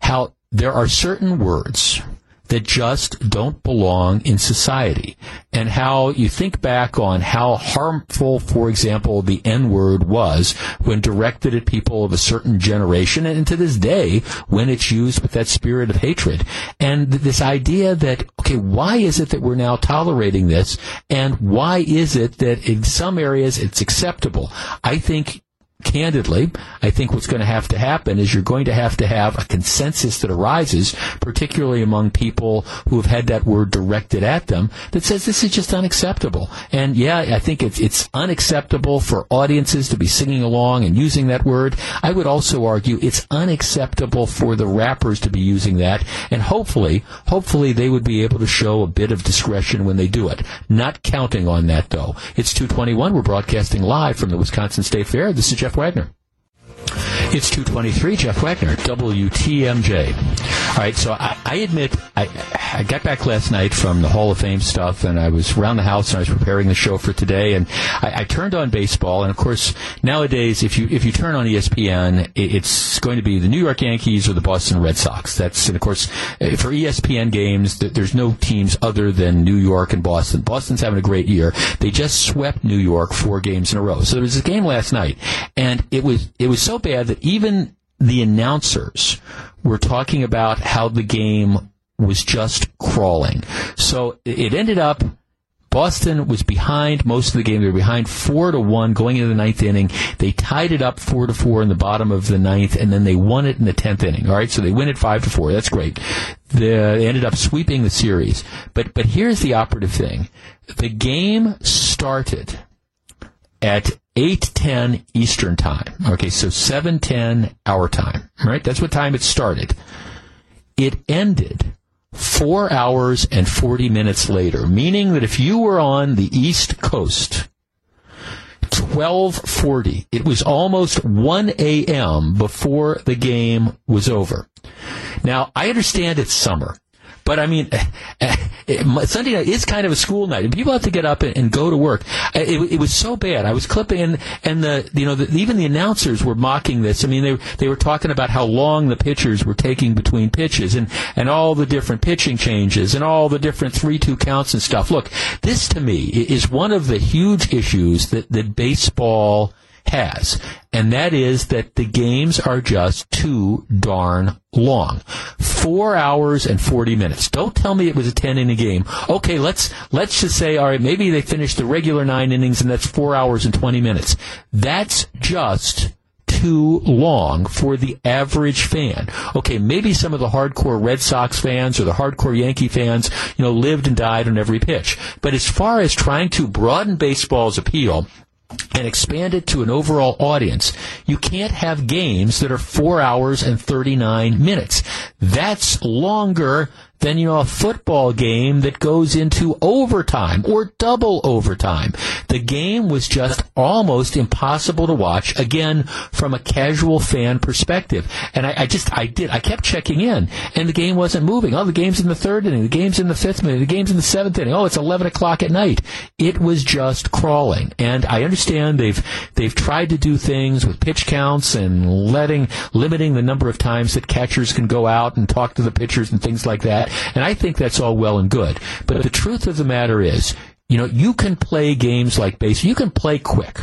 how there are certain words that just don't belong in society. And how you think back on how harmful, for example, the N word was when directed at people of a certain generation and to this day when it's used with that spirit of hatred. And this idea that, okay, why is it that we're now tolerating this? And why is it that in some areas it's acceptable? I think candidly, I think what's going to have to happen is you're going to have to have a consensus that arises, particularly among people who have had that word directed at them, that says this is just unacceptable. And yeah, I think it's, it's unacceptable for audiences to be singing along and using that word. I would also argue it's unacceptable for the rappers to be using that. And hopefully, hopefully they would be able to show a bit of discretion when they do it. Not counting on that though. It's 221. We're broadcasting live from the Wisconsin State Fair. This is Jeff Wagner. It's 223, Jeff Wagner, WTMJ. All right, so I, I admit, I, I got back last night from the Hall of Fame stuff, and I was around the house and I was preparing the show for today, and I, I turned on baseball, and of course, nowadays, if you if you turn on ESPN, it, it's going to be the New York Yankees or the Boston Red Sox. That's, and of course, eh, for ESPN games, there's no teams other than New York and Boston. Boston's having a great year. They just swept New York four games in a row. So there was a game last night, and it was it was so bad that even the announcers were talking about how the game was just crawling. So it ended up Boston was behind most of the game. They were behind four to one going into the ninth inning. They tied it up four to four in the bottom of the ninth, and then they won it in the tenth inning. All right, so they win it five to four. That's great. they ended up sweeping the series. But but here's the operative thing: the game started at 8:10 Eastern Time. Okay, so 7:10 our time. Right? That's what time it started. It ended 4 hours and 40 minutes later, meaning that if you were on the East Coast 12:40, it was almost 1 a.m. before the game was over. Now, I understand it's summer. But I mean, eh, eh, eh, Sunday night is kind of a school night, and people have to get up and, and go to work. It, it, was so bad. I was clipping, and, and the you know the, even the announcers were mocking this. I mean, they they were talking about how long the pitchers were taking between pitches, and and all the different pitching changes, and all the different three-two counts and stuff. Look, this to me is one of the huge issues that that baseball has, and that is that the games are just too darn long. Four hours and 40 minutes. Don't tell me it was a 10 inning game. Okay, let's, let's just say, all right, maybe they finished the regular nine innings and that's four hours and 20 minutes. That's just too long for the average fan. Okay, maybe some of the hardcore Red Sox fans or the hardcore Yankee fans, you know, lived and died on every pitch. But as far as trying to broaden baseball's appeal, and expand it to an overall audience, you can't have games that are four hours and 39 minutes. That's longer than, you know, a football game that goes into overtime or double overtime. The game was just almost impossible to watch, again, from a casual fan perspective. And I, I just, I did, I kept checking in, and the game wasn't moving. Oh, the game's in the third inning, the game's in the fifth inning, the game's in the seventh inning. Oh, it's 11 o'clock at night. It was just crawling. And I understand they've, they've tried to do things with pitch counts and letting, limiting the number of times that catchers can go out and talk to the pitchers and things like that. And I think that's all well and good. But the truth of the matter is, you know, you can play games like base. You can play quick.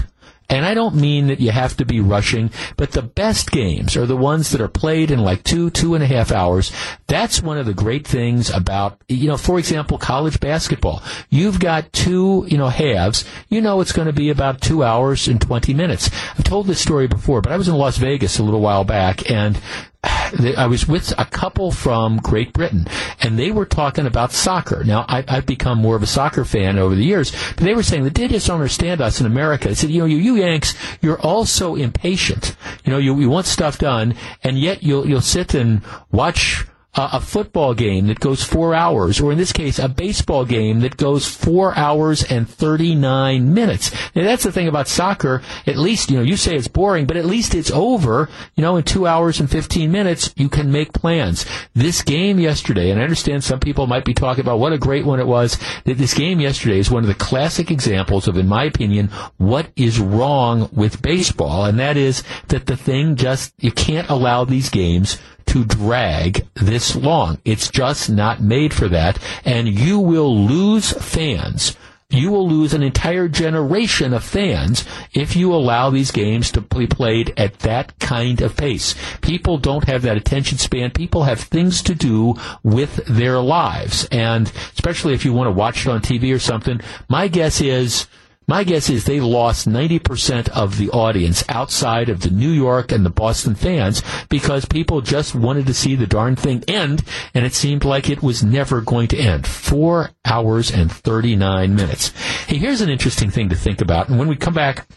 And I don't mean that you have to be rushing, but the best games are the ones that are played in like two, two and a half hours. That's one of the great things about, you know, for example, college basketball. You've got two, you know, halves. You know it's going to be about two hours and 20 minutes. I've told this story before, but I was in Las Vegas a little while back and I was with a couple from Great Britain, and they were talking about soccer. Now, I, have become more of a soccer fan over the years, but they were saying that they just don't understand us in America. They said, you know, you, you Yanks, you're all so impatient. You know, you, you want stuff done, and yet you'll you'll sit and watch a football game that goes four hours, or in this case, a baseball game that goes four hours and 39 minutes. Now, that's the thing about soccer. At least, you know, you say it's boring, but at least it's over, you know, in two hours and 15 minutes, you can make plans. This game yesterday, and I understand some people might be talking about what a great one it was, that this game yesterday is one of the classic examples of, in my opinion, what is wrong with baseball, and that is that the thing just, you can't allow these games to drag this long. It's just not made for that. And you will lose fans. You will lose an entire generation of fans if you allow these games to be played at that kind of pace. People don't have that attention span. People have things to do with their lives. And especially if you want to watch it on TV or something, my guess is My guess is they lost 90% of the audience outside of the New York and the Boston fans because people just wanted to see the darn thing end, and it seemed like it was never going to end. Four hours and 39 minutes. Hey, here's an interesting thing to think about. And when we come back,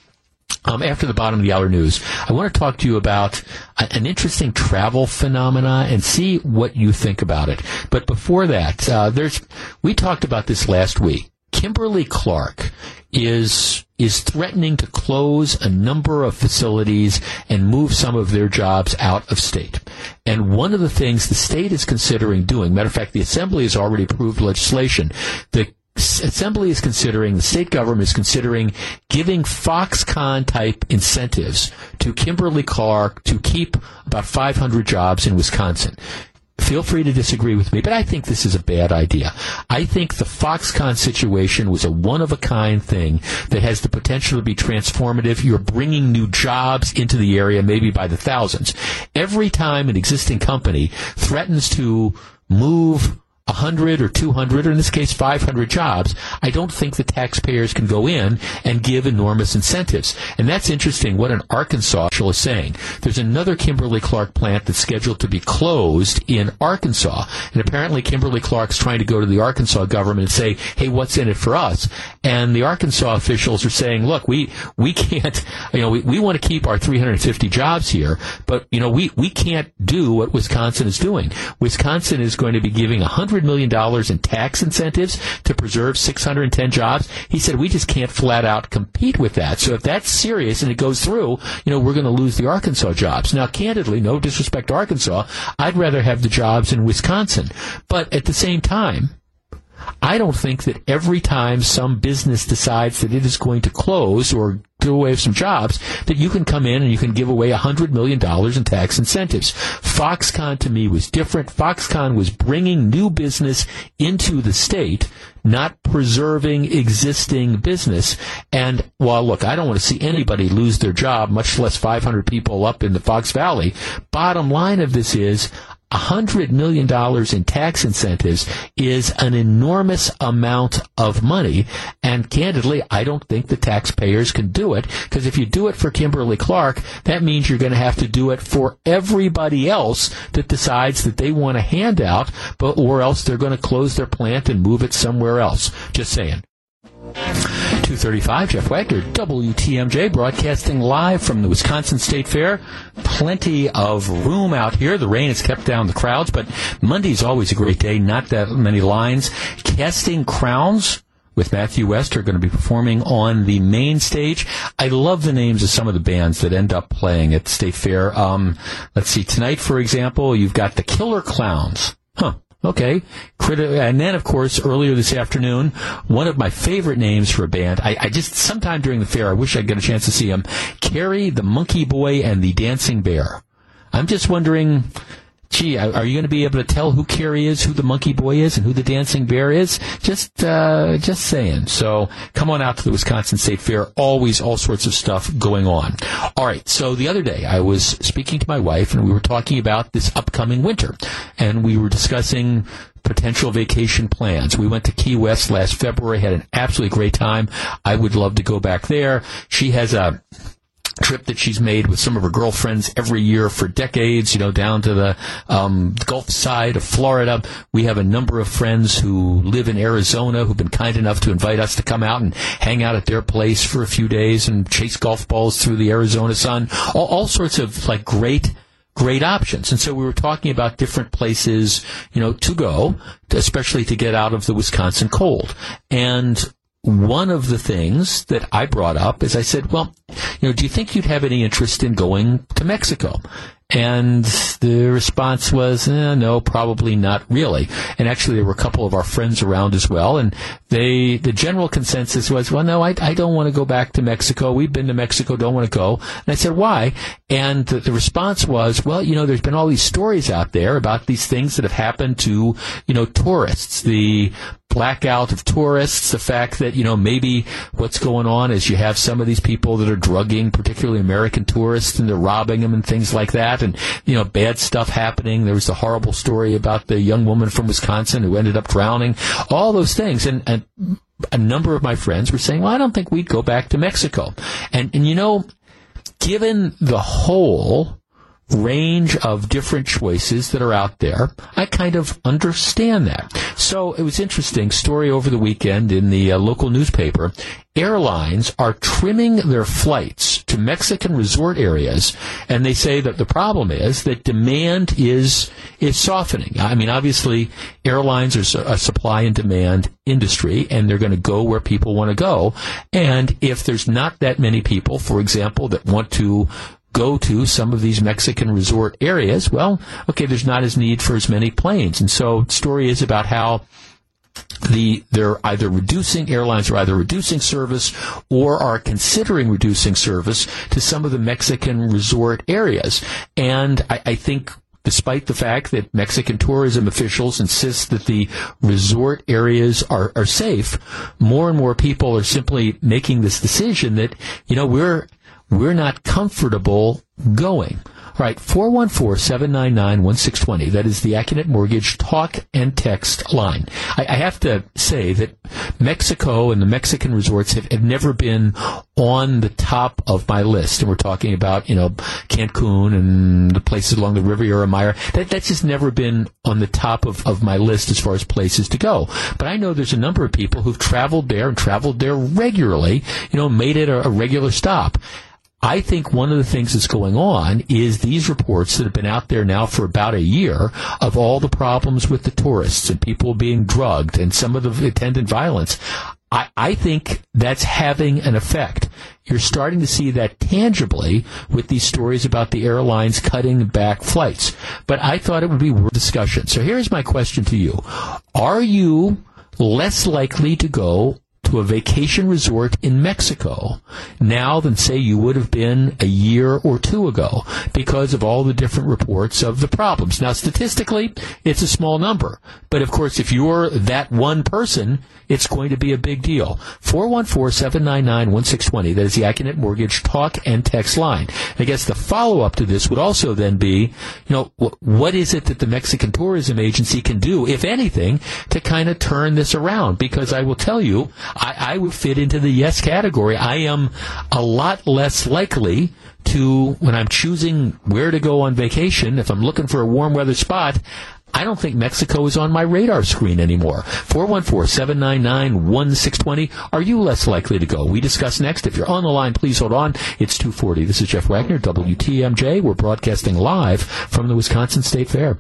um, after the bottom of the hour news, I want to talk to you about a, an interesting travel phenomena and see what you think about it. But before that, uh, there's we talked about this last week. Kimberly Clark is is threatening to close a number of facilities and move some of their jobs out of state. And one of the things the state is considering doing, matter of fact, the assembly has already approved legislation. The Assembly is considering, the state government is considering giving Foxconn type incentives to Kimberly Clark to keep about 500 jobs in Wisconsin. Feel free to disagree with me, but I think this is a bad idea. I think the Foxconn situation was a one of a kind thing that has the potential to be transformative. You're bringing new jobs into the area, maybe by the thousands. Every time an existing company threatens to move 100 or 200, or in this case 500 jobs, I don't think the taxpayers can go in and give enormous incentives. And that's interesting what an Arkansas official is saying. There's another Kimberly Clark plant that's scheduled to be closed in Arkansas. And apparently Kimberly Clark's trying to go to the Arkansas government and say, hey, what's in it for us? And the Arkansas officials are saying, look, we, we can't, you know, we, we want to keep our 350 jobs here, but, you know, we, we can't do what Wisconsin is doing. Wisconsin is going to be giving 100 $100 million in tax incentives to preserve 610 jobs. He said, we just can't flat out compete with that. So if that's serious and it goes through, you know, we're going to lose the Arkansas jobs. Now, candidly, no disrespect to Arkansas, I'd rather have the jobs in Wisconsin. But at the same time, I don't think that every time some business decides that it is going to close or do away some jobs, that you can come in and you can give away $100 million in tax incentives. Foxconn to me was different. Foxconn was bringing new business into the state, not preserving existing business. And while, look, I don't want to see anybody lose their job, much less 500 people up in the Fox Valley. Bottom line of this is, $100 million in tax incentives is an enormous amount of money. And candidly, I don't think the taxpayers can do it because if you do it for Kimberly Clark, that means you're going to have to do it for everybody else that decides that they want a handout, but or else they're going to close their plant and move it somewhere else. Just saying. 235, Jeff Wagner, WTMJ, broadcasting live from the Wisconsin State Fair. Plenty of room out here. The rain has kept down the crowds, but Monday's always a great day. Not that many lines. Casting Crowns with Matthew West are going to be performing on the main stage. I love the names of some of the bands that end up playing at State Fair. Um, let's see, tonight, for example, you've got the Killer Clowns. Huh. Okay. And then, of course, earlier this afternoon, one of my favorite names for a band, I, I just, sometime during the fair, I wish I'd get a chance to see them, Carrie, the Monkey Boy, and the Dancing Bear. I'm just wondering, gee, are you going to be able to tell who Carrie is, who the Monkey Boy is, and who the Dancing Bear is? Just, uh, just saying. So come on out to the Wisconsin State Fair. Always all sorts of stuff going on. All right. So the other day I was speaking to my wife and we were talking about this upcoming winter and we were discussing potential vacation plans. We went to Key West last February, had an absolutely great time. I would love to go back there. She has a trip that she's made with some of her girlfriends every year for decades, you know, down to the um, Gulf side of Florida. We have a number of friends who live in Arizona who've been kind enough to invite us to come out and hang out at their place for a few days and chase golf balls through the Arizona sun. All, all sorts of like great great options. And so we were talking about different places, you know, to go, especially to get out of the Wisconsin cold. And one of the things that I brought up is I said, well, you know, do you think you'd have any interest in going to Mexico? And the response was, eh, no, probably not really. And actually, there were a couple of our friends around as well. And they, the general consensus was, well, no, I, I don't want to go back to Mexico. We've been to Mexico, don't want to go. And I said, why? And the, the response was, well, you know, there's been all these stories out there about these things that have happened to, you know, tourists. The blackout of tourists, the fact that, you know, maybe what's going on is you have some of these people that are drugging, particularly American tourists, and they're robbing them and things like that, and, you know, bad stuff happening. There was the horrible story about the young woman from Wisconsin who ended up drowning. All those things. And, and a number of my friends were saying, well, I don't think we'd go back to Mexico. And, and you know, given the whole range of different choices that are out there, I kind of understand that. So it was interesting story over the weekend in the uh, local newspaper. Airlines are trimming their flights to Mexican resort areas, and they say that the problem is that demand is is softening. I mean, obviously, airlines are a supply and demand industry, and they're going to go where people want to go. And if there's not that many people, for example, that want to go to some of these Mexican resort areas, well, okay, there's not as need for as many planes. And so the story is about how the they're either reducing airlines are either reducing service or are considering reducing service to some of the Mexican resort areas. And I, I think despite the fact that Mexican tourism officials insist that the resort areas are, are safe, more and more people are simply making this decision that, you know, we're we're not comfortable going. All right, 414-799-1620. That is the Accunet Mortgage talk and text line. I, I, have to say that Mexico and the Mexican resorts have, have, never been on the top of my list. And we're talking about, you know, Cancun and the places along the Riviera Maya. That, that's just never been on the top of, of my list as far as places to go. But I know there's a number of people who've traveled there and traveled there regularly, you know, made it a, a regular stop. I think one of the things that's going on is these reports that have been out there now for about a year of all the problems with the tourists and people being drugged and some of the attendant violence. I, I think that's having an effect. You're starting to see that tangibly with these stories about the airlines cutting back flights. But I thought it would be worth discussion. So here's my question to you. Are you less likely to go to a vacation resort in Mexico now than say you would have been a year or two ago because of all the different reports of the problems. Now statistically, it's a small number, but of course if you're that one person, it's going to be a big deal. 414-799-1620, that is the Accunet Mortgage talk and text line. I guess the follow-up to this would also then be, you know, what is it that the Mexican Tourism Agency can do, if anything, to kind of turn this around? Because I will tell you, I, I would fit into the yes category. I am a lot less likely to, when I'm choosing where to go on vacation, if I'm looking for a warm weather spot, I don't think Mexico is on my radar screen anymore. 414-799-1620. Are you less likely to go? We discuss next. If you're on the line, please hold on. It's 240. This is Jeff Wagner, WTMJ. We're broadcasting live from the Wisconsin State Fair.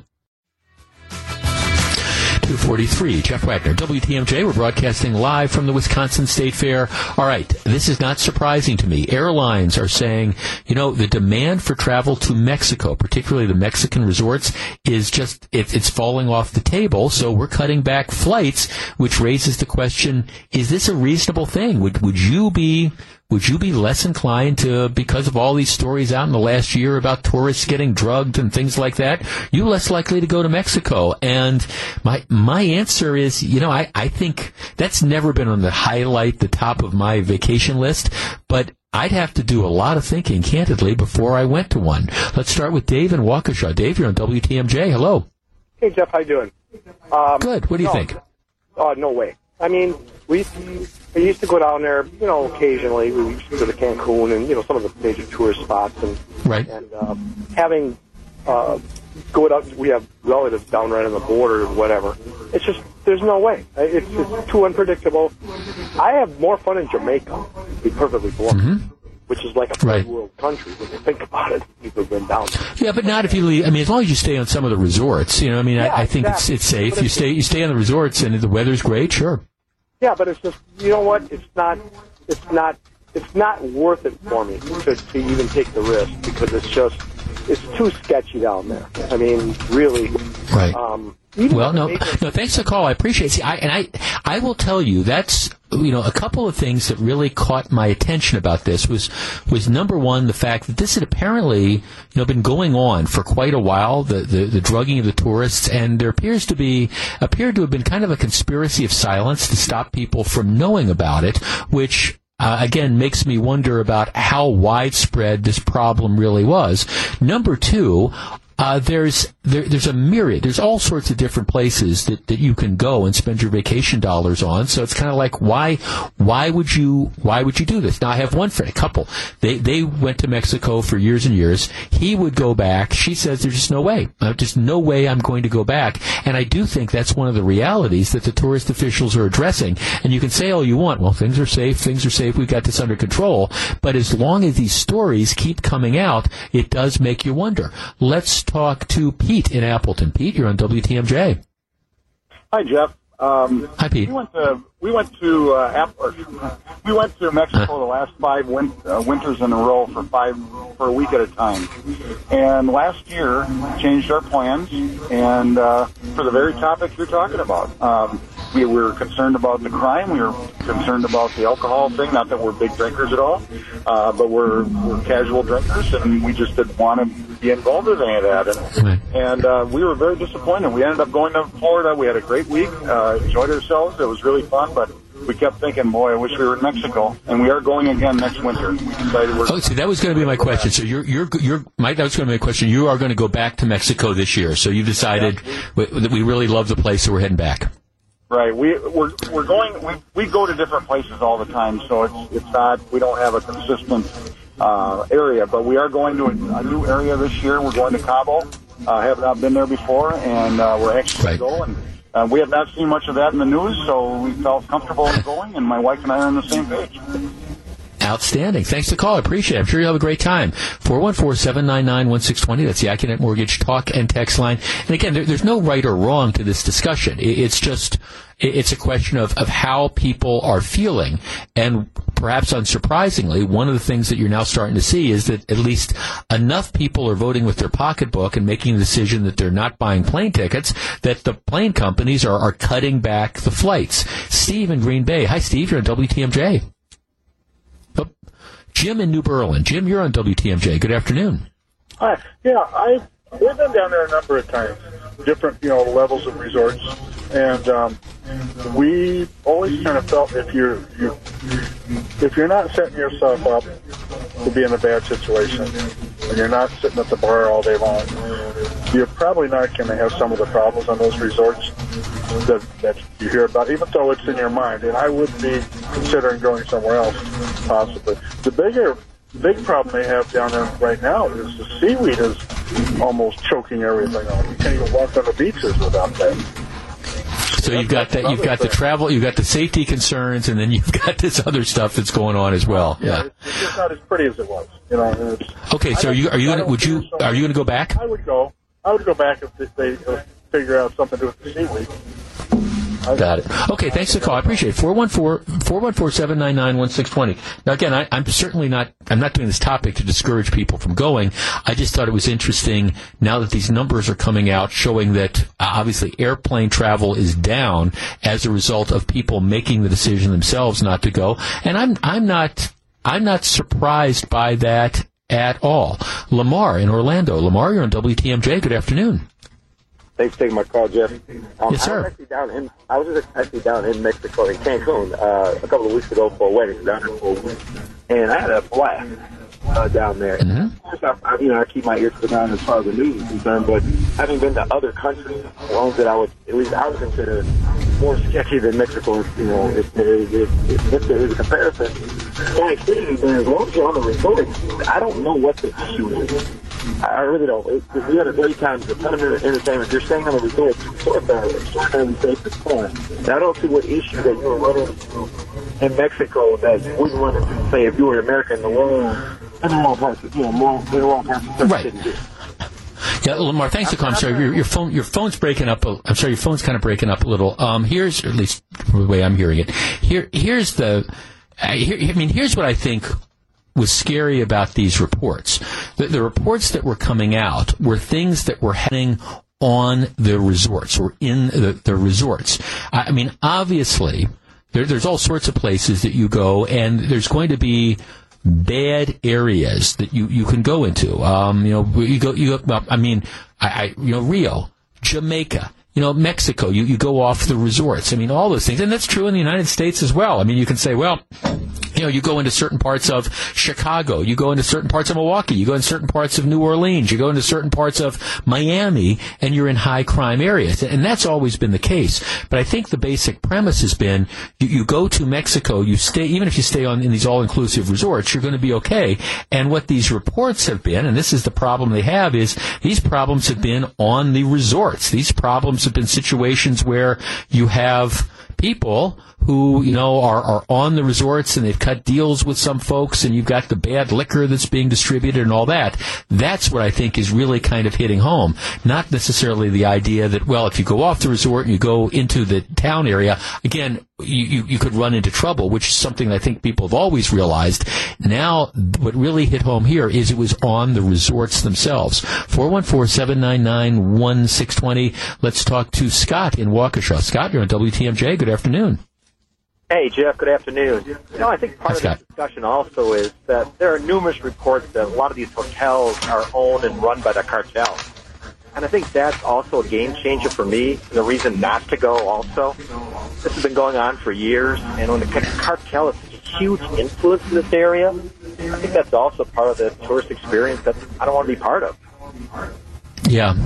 243. Jeff Wagner, WTMJ. We're broadcasting live from the Wisconsin State Fair. All right, this is not surprising to me. Airlines are saying, you know, the demand for travel to Mexico, particularly the Mexican resorts, is just, it, it's falling off the table. So we're cutting back flights, which raises the question, is this a reasonable thing? Would, would you be would you be less inclined to, because of all these stories out in the last year about tourists getting drugged and things like that, you less likely to go to Mexico? And my my answer is, you know, I, I think that's never been on the highlight, the top of my vacation list, but I'd have to do a lot of thinking, candidly, before I went to one. Let's start with Dave in Waukesha. Dave, you're on WTMJ. Hello. Hey, Jeff. How you doing? Um, Good. What do you no, think? Oh, no way. I mean, we we used to go down there, you know, occasionally. We used to go to Cancun and you know some of the major tourist spots, and right. and um, having uh, go out. We have relatives down right on the border or whatever. It's just there's no way. It's, it's too unpredictable. I have more fun in Jamaica, to be perfectly blunt. Mm-hmm. Which is like a third Right. world country when you think about it. People have been down. there. Yeah, but not if you leave. I mean, as long as you stay on some of the resorts, you know. I mean, Yeah, I, I think exactly. it's it's safe. But You it's- stay you stay on the resorts, and the weather's great. Sure. Yeah, but it's just you know what? It's not. It's not. It's not worth it for me to, to even take the risk because it's just it's too sketchy down there. I mean, really. Right. Um, even Well, no, no. Thanks for the call. I appreciate. it. See, I and I, I will tell you that's you know a couple of things that really caught my attention about this was was number one the fact that this had apparently you know been going on for quite a while the the, the drugging of the tourists and there appears to be appeared to have been kind of a conspiracy of silence to stop people from knowing about it, which uh, again makes me wonder about how widespread this problem really was. Number two, uh, there's there, there's a myriad. There's all sorts of different places that, that you can go and spend your vacation dollars on. So it's kind of like why why would you why would you do this? Now I have one friend, a couple. They they went to Mexico for years and years. He would go back. She says there's just no way. Uh, just no way I'm going to go back. And I do think that's one of the realities that the tourist officials are addressing. And you can say all you want. Well, things are safe. Things are safe. We've got this under control. But as long as these stories keep coming out, it does make you wonder. Let's talk to Pete in Appleton. Pete, you're on WTMJ. Hi, Jeff. Um, Hi, Pete. We went to we went to uh, App, or, we went to Mexico the last five win, uh, winters in a row for five for a week at a time, and last year changed our plans and uh, for the very topic you're talking about. Um, we were concerned about the crime. We were concerned about the alcohol thing. Not that we're big drinkers at all, uh, but we're, we're casual drinkers, and we just didn't want to be involved with any of that. And, and uh, we were very disappointed. We ended up going to Florida. We had a great week, uh, enjoyed ourselves. It was really fun, but we kept thinking, boy, I wish we were in Mexico. And we are going again next winter. We decided we're. Oh, see, that was going to be my question. So you're, you're, you're, Mike, that was going to be my question. You are going to go back to Mexico this year. So you decided w- that we really love the place, so we're heading back. Right. We we're we're going. We we go to different places all the time, so it's it's not. We don't have a consistent uh, area, but we are going to a, a new area this year. We're going to Cabo. Uh, have not been there before, and uh, we're actually going to go. And uh, we have not seen much of that in the news, so we felt comfortable going. And my wife and I are on the same page. Outstanding. Thanks for the call. I appreciate it. I'm sure you'll have a great time. 414-799-1620. That's the Accunet Mortgage talk and text line. And again, there, there's no right or wrong to this discussion. It, it's just, it, it's a question of, of how people are feeling. And perhaps unsurprisingly, one of the things that you're now starting to see is that at least enough people are voting with their pocketbook and making the decision that they're not buying plane tickets, that the plane companies are, are cutting back the flights. Steve in Green Bay. Hi, Steve. You're on WTMJ. Jim in New Berlin. Jim, you're on WTMJ. Good afternoon. Hi. Yeah, I we've been down there a number of times, different you know levels of resorts, and um, we always kind of felt if you're you if you're not setting yourself up to be in a bad situation, and you're not sitting at the bar all day long, you're probably not going to have some of the problems on those resorts that that you hear about, even though it's in your mind. And I would be considering going somewhere else, possibly. The bigger big problem they have down there right now is the seaweed is almost choking everything out. You can't even walk on the beaches without that. So you've got that, you've got the travel, you've got the safety concerns, and then you've got this other stuff that's going on as well. Yeah. It's, it's just not as pretty as it was. You know. Okay, so are you are you gonna would you are you gonna go back? I would go. I would go back if they uh, figure out something to do with the seaweed. Got it. Okay, thanks for the call. I appreciate it. 414-414-799-1620. Now again, I, I'm certainly not, I'm not doing this topic to discourage people from going. I just thought it was interesting now that these numbers are coming out showing that uh, obviously airplane travel is down as a result of people making the decision themselves not to go. And I'm, I'm not, I'm not surprised by that at all. Lamar in Orlando. Lamar, you're on WTMJ. Good afternoon. Thanks for taking my call, Jeff. Um, Yes, sir. I was actually down in I was actually down in Mexico in Cancun uh, a couple of weeks ago for a wedding down there for a week, and I had a blast uh, down there. Mm-hmm. Of course, I, I, you know, I keep my ears to the ground as far as the news is concerned, but having been to other countries, ones that I would at least I would consider more sketchy than Mexico. You know, if there is if, if, if there is a comparison, my experience as long as you're on the resort, I don't know what the issue is. I really don't. It, it- we had a great time. There's a ton of entertainment. You're staying on a resort. Are extraordinarily safe and fun. And I don't see what issue that you were running into in Mexico that you wouldn't run into, say, if you were American in the wrong, in the wrong of- you know, wrong, in the wrong of the Right. Yeah, Lamar, thanks for calling. I'm sorry, your, your phone, your phone's breaking up. A, I'm sorry, your phone's kind of breaking up a little. Um, here's, at least the way I'm hearing it. Here, here's the. Uh, here, I mean, here's what I think was scary about these reports. The, the reports that were coming out were things that were happening on the resorts or in the, the resorts. I, I mean, obviously, there, there's all sorts of places that you go, and there's going to be bad areas that you, you can go into. Um, you know, you go, you go, I mean, I, I, you know, Rio, Jamaica, you know, Mexico, you, you go off the resorts. I mean, all those things. And that's true in the United States as well. I mean, you can say, well, You know, you go into certain parts of Chicago, you go into certain parts of Milwaukee, you go into certain parts of New Orleans, you go into certain parts of Miami, and you're in high crime areas. And that's always been the case. But I think the basic premise has been you, you go to Mexico, you stay, even if you stay on in these all inclusive resorts, you're going to be okay. And what these reports have been, and this is the problem they have, is these problems have been on the resorts. These problems have been situations where you have people who, you know, are, are on the resorts and they've cut deals with some folks and you've got the bad liquor that's being distributed and all that. That's what I think is really kind of hitting home. Not necessarily the idea that, well, if you go off the resort and you go into the town area, again, you, you, you could run into trouble, which is something I think people have always realized. Now, what really hit home here is it was on the resorts themselves. 414-799-1620. Let's talk to Scott in Waukesha. Scott, you're on WTMJ. Good afternoon. Hey, Jeff, good afternoon. You know, I think part Hi, of the discussion also is that there are numerous reports that a lot of these hotels are owned and run by the cartel. And I think that's also a game changer for me, the reason not to go also. This has been going on for years, and when the cartel has such a huge influence in this area, I think that's also part of the tourist experience that I don't want to be part of. Yeah.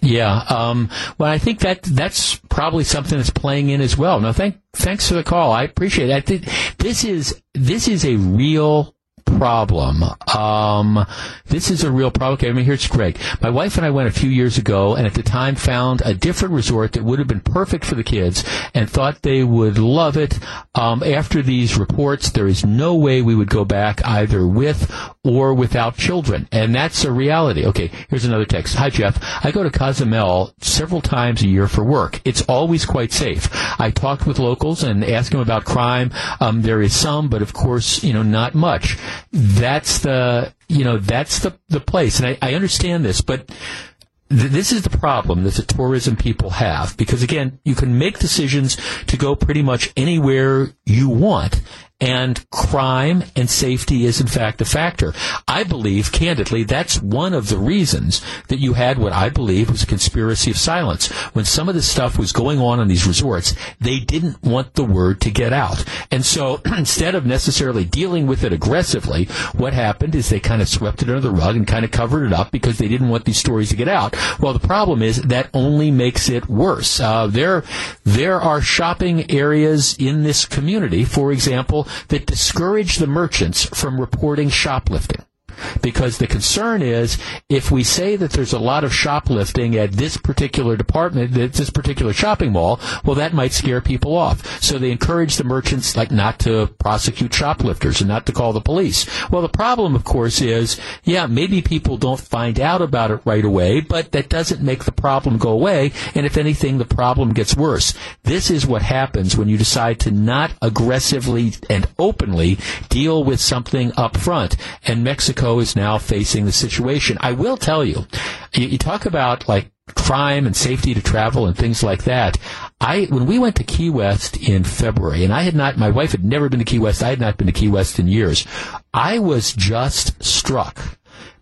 Yeah. Um, well, I think that that's probably something that's playing in as well. No, thank, thanks for the call. I appreciate think this is, this is a real problem. Um, this is a real problem. Okay, I mean, here's Greg. My wife and I went a few years ago, and at the time found a different resort that would have been perfect for the kids, and thought they would love it. Um, after these reports, there is no way we would go back either with or without children, and that's a reality. Okay, here's another text. Hi, Jeff. I go to Cozumel several times a year for work. It's always quite safe. I talked with locals and asked them about crime. Um, there is some, but of course, you know, not much that's the you know that's the the place, and I, I understand this, but. This is the problem that the tourism people have because again, you can make decisions to go pretty much anywhere you want and crime and safety is in fact a factor. I believe, candidly, that's one of the reasons that you had what I believe was a conspiracy of silence. When some of this stuff was going on in these resorts, they didn't want the word to get out. And so instead of necessarily dealing with it aggressively, what happened is they kind of swept it under the rug and kind of covered it up because they didn't want these stories to get out. Well, the problem is that only makes it worse. Uh, there, there are shopping areas in this community, for example, that discourage the merchants from reporting shoplifting. Because the concern is, if we say that there's a lot of shoplifting at this particular department, at this particular shopping mall, well, that might scare people off. So they encourage the merchants, like, not to prosecute shoplifters and not to call the police. Well, the problem, of course, is, yeah, maybe people don't find out about it right away, but that doesn't make the problem go away. And if anything, the problem gets worse. This is what happens when you decide to not aggressively and openly deal with something up front. And Mexico is now facing the situation. I will tell you, you, you talk about like crime and safety to travel and things like that. I when we went to Key West in February, and I had not, my wife had never been to Key West. I had not been to Key West in years. I was just struck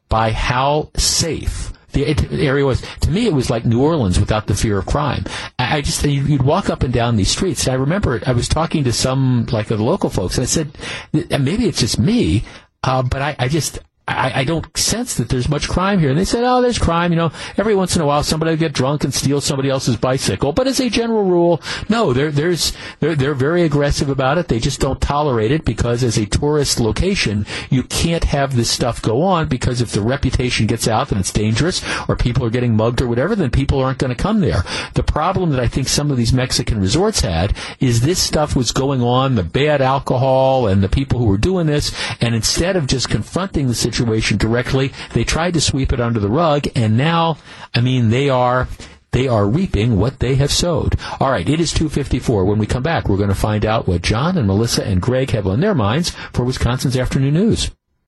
by how safe the area was. To me, it was like New Orleans without the fear of crime. I just you'd walk up and down these streets. I remember I was talking to some like the local folks, and I said, maybe it's just me, uh, but I, I just I, I, don't sense that there's much crime here. And they said, oh, there's crime. You know, every once in a while somebody will get drunk and steal somebody else's bicycle. But as a general rule, no, they're, there's, they're, they're very aggressive about it. They just don't tolerate it because as a tourist location, you can't have this stuff go on because if the reputation gets out that it's dangerous or people are getting mugged or whatever, then people aren't going to come there. The problem that I think some of these Mexican resorts had is this stuff was going on, the bad alcohol and the people who were doing this. And instead of just confronting the situation, situation directly. They tried to sweep it under the rug, and now, I mean, they are they are reaping what they have sowed. All right, it is 254. When we come back, we're going to find out what John and Melissa and Greg have on their minds for Wisconsin's afternoon news.